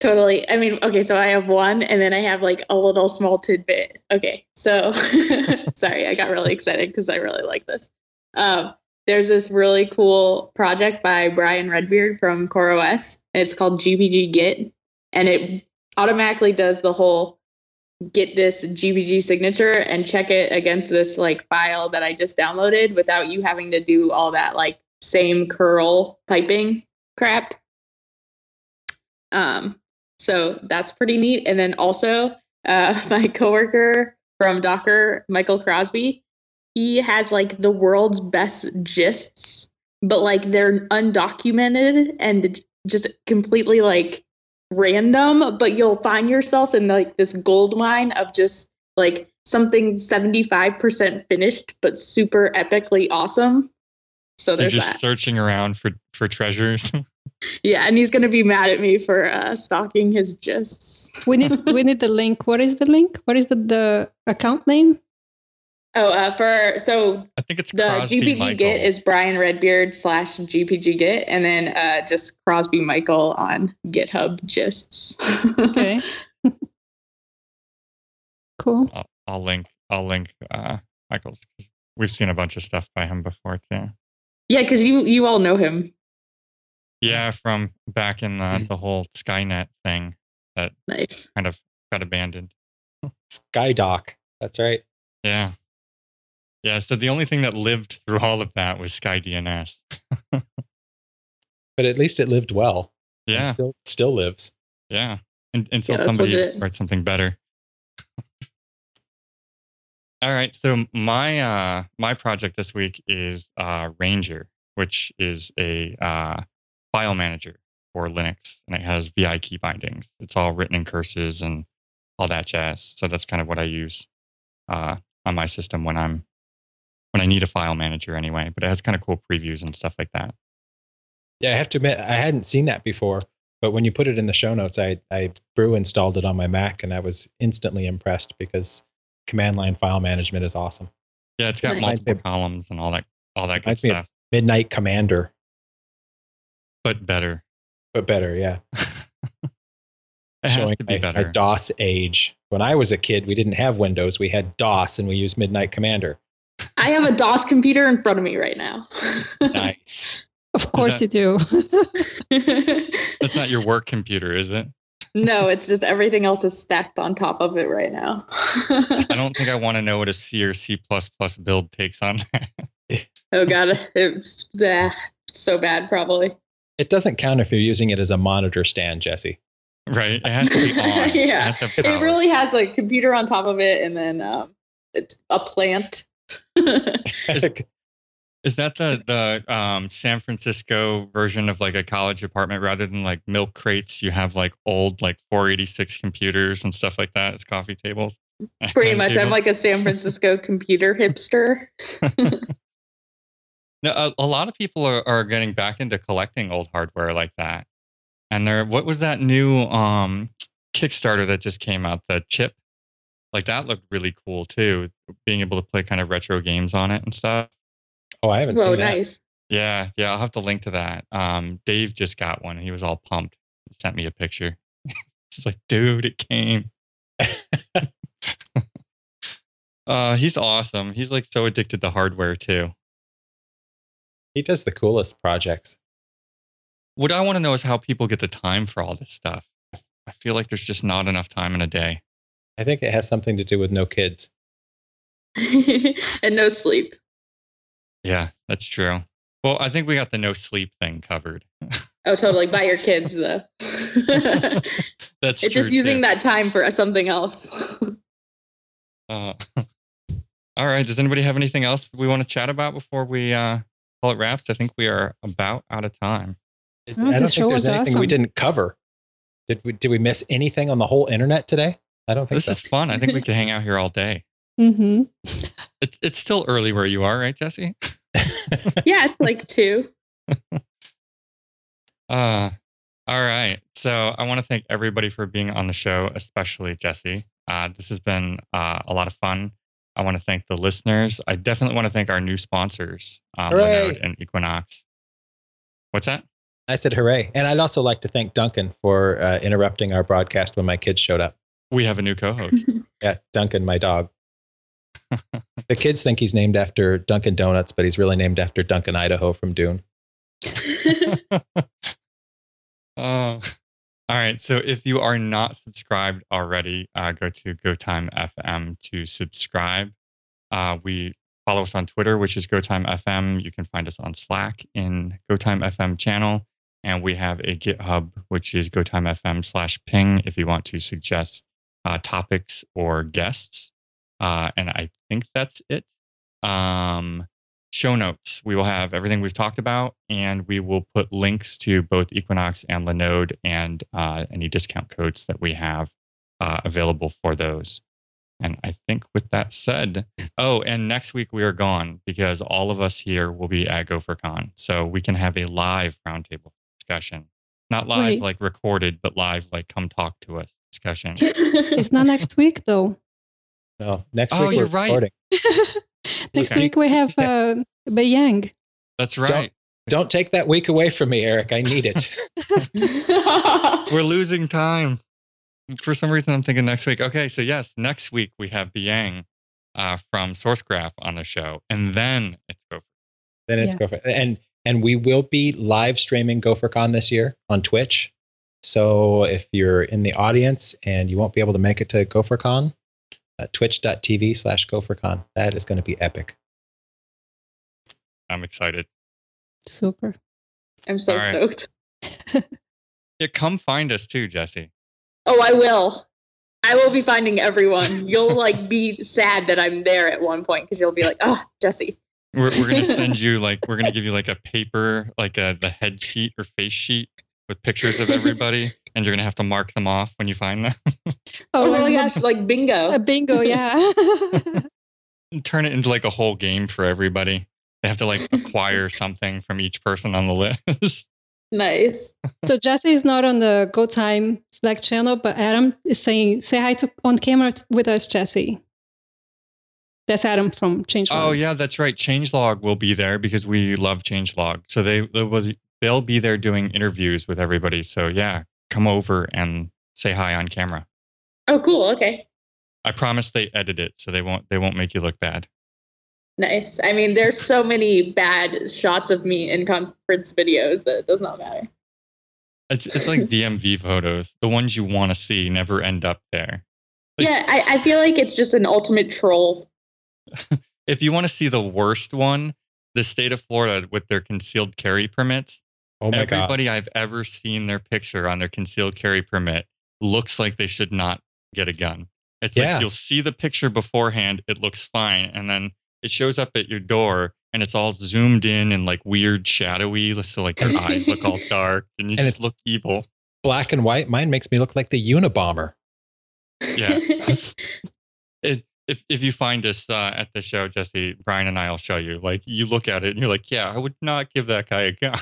Totally. I mean, okay, so I have one and then I have like a little small tidbit. Okay, so sorry, I got really excited because I really like this. Um, there's this really cool project by Brian Redbeard from CoreOS. It's called GPG Git, and it automatically does the whole get this GPG signature and check it against this like file that I just downloaded without you having to do all that like same curl piping crap. Um, so that's pretty neat. And then also, uh, my coworker from Docker, Michael Crosby, he has like the world's best gists, but like they're undocumented and just completely like random. But you'll find yourself in like this gold mine of just like something 75% finished, but super epically awesome. So They're just that. searching around for for treasures. Yeah, and he's gonna be mad at me for uh, stalking his gists. We need we need the link. What is the link? What is the, the account name? Oh, uh, for so I think it's the Crosby GPG Michael. Git is Brian Redbeard slash GPG Git, and then uh, just Crosby Michael on GitHub gists. Okay. cool. I'll, I'll link. I'll link uh, Michael's. 'cause We've seen a bunch of stuff by him before too. yeah, because you you all know him. Yeah, from back in the the whole Skynet thing that Nice. kind of got abandoned. Skydock. That's right. Yeah. Yeah. So the only thing that lived through all of that was SkyDNS. But at least it lived well. and Yeah. still still lives. Yeah. Un until Yeah, somebody writes something better. All right. So my uh my project this week is uh Ranger, which is a uh file manager for Linux and it has VI key bindings. It's all written in curses and all that jazz. So that's kind of what I use uh on my system when I'm when I need a file manager anyway. But it has kind of cool previews and stuff like that. Yeah, I have to admit I hadn't seen that before. But when you put it in the show notes, I I brew installed it on my Mac and I was instantly impressed because command line file management is awesome. Yeah, it's got Nice. multiple columns and all that all that good of- stuff. Midnight Commander, But better. but better, yeah. it has Showing to be my, better. my DOS age. When I was a kid, we didn't have Windows. We had DOS and we used Midnight Commander. I have a DOS computer in front of me right now. Nice. Of course you do. That's not your work computer, is it? no, it's just everything else is stacked on top of it right now. I don't think I want to know what a C or C build takes on that. oh god, it's ah, so bad probably. It doesn't count if you're using it as a monitor stand, Jessie. right? It has to be on. It Yeah. has to It really has a computer on top of it and then um, it's a plant. Is that the the um, San Francisco version of like a college apartment rather than like milk crates? You have like old like 486 computers and stuff like that as coffee tables. Pretty And much, I'm like a San Francisco computer hipster. No, a, a lot of people are, are getting back into collecting old hardware like that. And there, what was that new um, Kickstarter that just came out? The chip, like that looked really cool too. Being able to play kind of retro games on it and stuff. Oh, I haven't Whoa, seen that. Oh, nice. Yeah, yeah, I'll have to link to that. Um, Dave just got one. He was all pumped. He sent me a picture. He's like, dude, it came. uh, he's awesome. He's like so addicted to hardware too. He does the coolest projects. what I want to know is how people get the time for all this stuff. I feel like there's just not enough time in a day. I think it has something to do with no kids. and no sleep. Yeah, that's true. Well, I think we got the no sleep thing covered. Oh, totally. By your kids, though. that's it's just using too. that time for something else. Uh, all right. Does anybody have anything else we want to chat about before we uh, call it wraps? I think we are about out of time. I Oh, don't this show think there's was anything we didn't cover. Did we? Did we miss anything on the whole internet today? I don't think This so. is fun. I think we could hang out here all day. Hmm It's it's still early where you are, right, Jessie? yeah, it's like two. Uh, all right. So I want to thank everybody for being on the show, especially Jessie. Uh, this has been uh, a lot of fun. I want to thank the listeners. I definitely want to thank our new sponsors, um, Linode and Equinox. What's that? I said hooray. And I'd also like to thank Duncan for uh, interrupting our broadcast when my kids showed up. We have a new co-host. Yeah, Duncan, my dog. The kids think he's named after Dunkin' Donuts, but he's really named after Duncan, Idaho from Dune. Uh, all right. So if you are not subscribed already, uh, go to GoTime FM to subscribe. Uh, we follow us on Twitter, which is GoTime FM. You can find us on Slack in GoTime FM channel. And we have a GitHub, which is GoTime FM slash ping if you want to suggest uh, topics or guests. Uh, and I think that's it. Um, show notes. We will have everything we've talked about, and we will put links to both Equinox and Linode and uh, any discount codes that we have uh, available for those. And I think with that said, oh, and next week we are gone because all of us here will be at GopherCon. So we can have a live roundtable discussion. Not live Wait. like recorded, but live like come talk to us discussion. It's not next week though. No, next Oh, week you're we're right. recording. Next Okay. week we have uh, Beyang. That's right. Don't take that week away from me, Erik. I need it. We're losing time. For some reason, I'm thinking next week. Okay, so yes, next week we have Beyang uh, from SourceGraph on the show, and then it's Gopher. then it's Yeah. Gopher. And and we will be live streaming GopherCon this year on Twitch. So if you're in the audience and you won't be able to make it to GopherCon, uh, twitch.tv slash GopherCon. That is going to be epic. I'm excited. Super. I'm so All right. stoked. Yeah, come find us too, Jessie. Oh, I will. I will be finding everyone. You'll like be sad that I'm there at one point because you'll be like, oh, Jessie. We're, we're gonna send you like we're gonna give you like a paper, like a the head sheet or face sheet with pictures of everybody, and you're gonna have to mark them off when you find them. Oh, let's my gosh, like bingo. A bingo, yeah. and turn it into like a whole game for everybody. They have to like acquire something from each person on the list. nice. so Jessie is not on the Go Time Slack channel, but Adam is saying, say hi to on camera t- with us, Jessie. That's Adam from Change. Oh yeah, that's right. Changelog will be there because we love Changelog. So they they will they'll be there doing interviews with everybody. So yeah, come over and say hi on camera. Oh, cool. Okay. I promise they edit it so they won't they won't make you look bad. Nice. I mean, there's so many bad shots of me in conference videos that it does not matter. It's it's like DMV photos. The ones you want to see never end up there. Like- yeah, I, I feel like it's just an ultimate troll. If you want to see the worst one, the state of Florida with their concealed carry permits, Oh my God. everybody I've ever seen their picture on their concealed carry permit looks like they should not get a gun. It's Yeah. like you'll see the picture beforehand, it looks fine, and then it shows up at your door and it's all zoomed in and like weird shadowy, so like their eyes look all dark and you And just look evil. Black and white. Mine makes me look like the Unabomber. Yeah. It, if if you find us uh, at the show, Jessie, Brian and I will show you. Like you look at it and you're like, yeah, I would not give that guy a gun.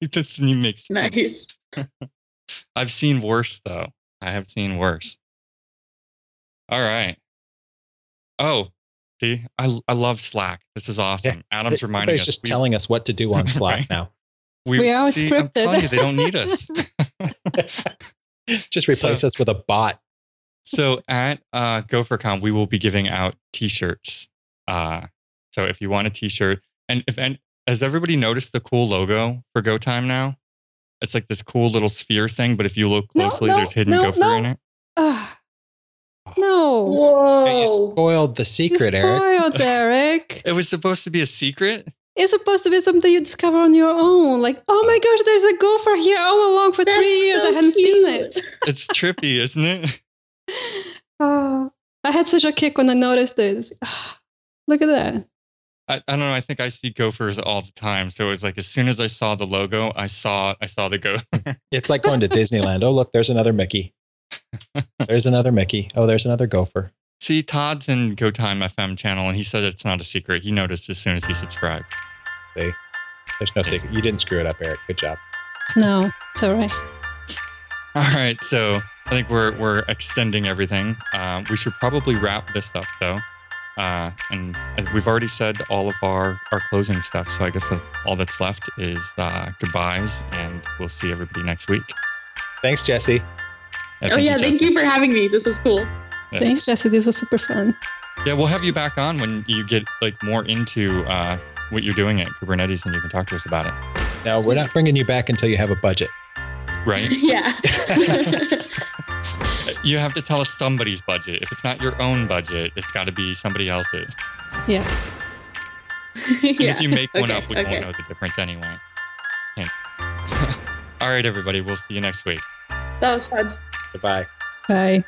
it doesn't even nice. I've seen worse though. I have seen worse. All right. Oh, see, I I love Slack. This is awesome. Adam's reminding us. just we- telling us what to do on Slack Right. now. We are see, I'm scripted. telling you, they don't need us. just replace So- us with a bot. So at uh, GopherCon, we will be giving out T-shirts. Uh, so if you want a T-shirt, and if and has everybody noticed the cool logo for GoTime now? It's like this cool little sphere thing, but if you look closely, no, there's hidden no, gopher no. in it. Ah, no. Hey, You Whoa. spoiled the secret, you Erik. spoiled, Erik. It was supposed to be a secret. It's supposed to be something you discover on your own. Like, oh my gosh, there's a gopher here all along for That's three years. so I hadn't seen it. It's trippy, isn't it? Oh, I had such a kick when I noticed it. It was like, ah, look at that. I, I don't know. I think I see gophers all the time. So it was like as soon as I saw the logo, I saw I saw the gopher. It's like going to Disneyland. Oh, look, there's another Mickey. There's another Mickey. Oh, there's another gopher. see, Todd's in Go Time FM channel, and he said it's not a secret. He noticed as soon as he subscribed. See, there's no secret. You didn't screw it up, Erik. Good job. No, it's all right. All right, so I think we're we're extending everything. Um, we should probably wrap this up though, uh, and we've already said all of our our closing stuff. So I guess that all that's left is uh, goodbyes, and we'll see everybody next week. Thanks, Jessie. And Oh yeah, Jessie. thank you for having me. This was cool. Yeah. Thanks, Jessie. This was super fun. Yeah, we'll have you back on when you get like more into uh, what you're doing at Kubernetes, and you can talk to us about it. Now, we're not bringing you back until you have a budget. Right? yeah. you have to tell us somebody's budget. If it's not your own budget, it's got to be somebody else's. Yes. And yeah. if you make one Okay, up, we okay. won't know the difference anyway. Hint. All right, everybody. We'll see you next week. That was fun. Goodbye. Bye.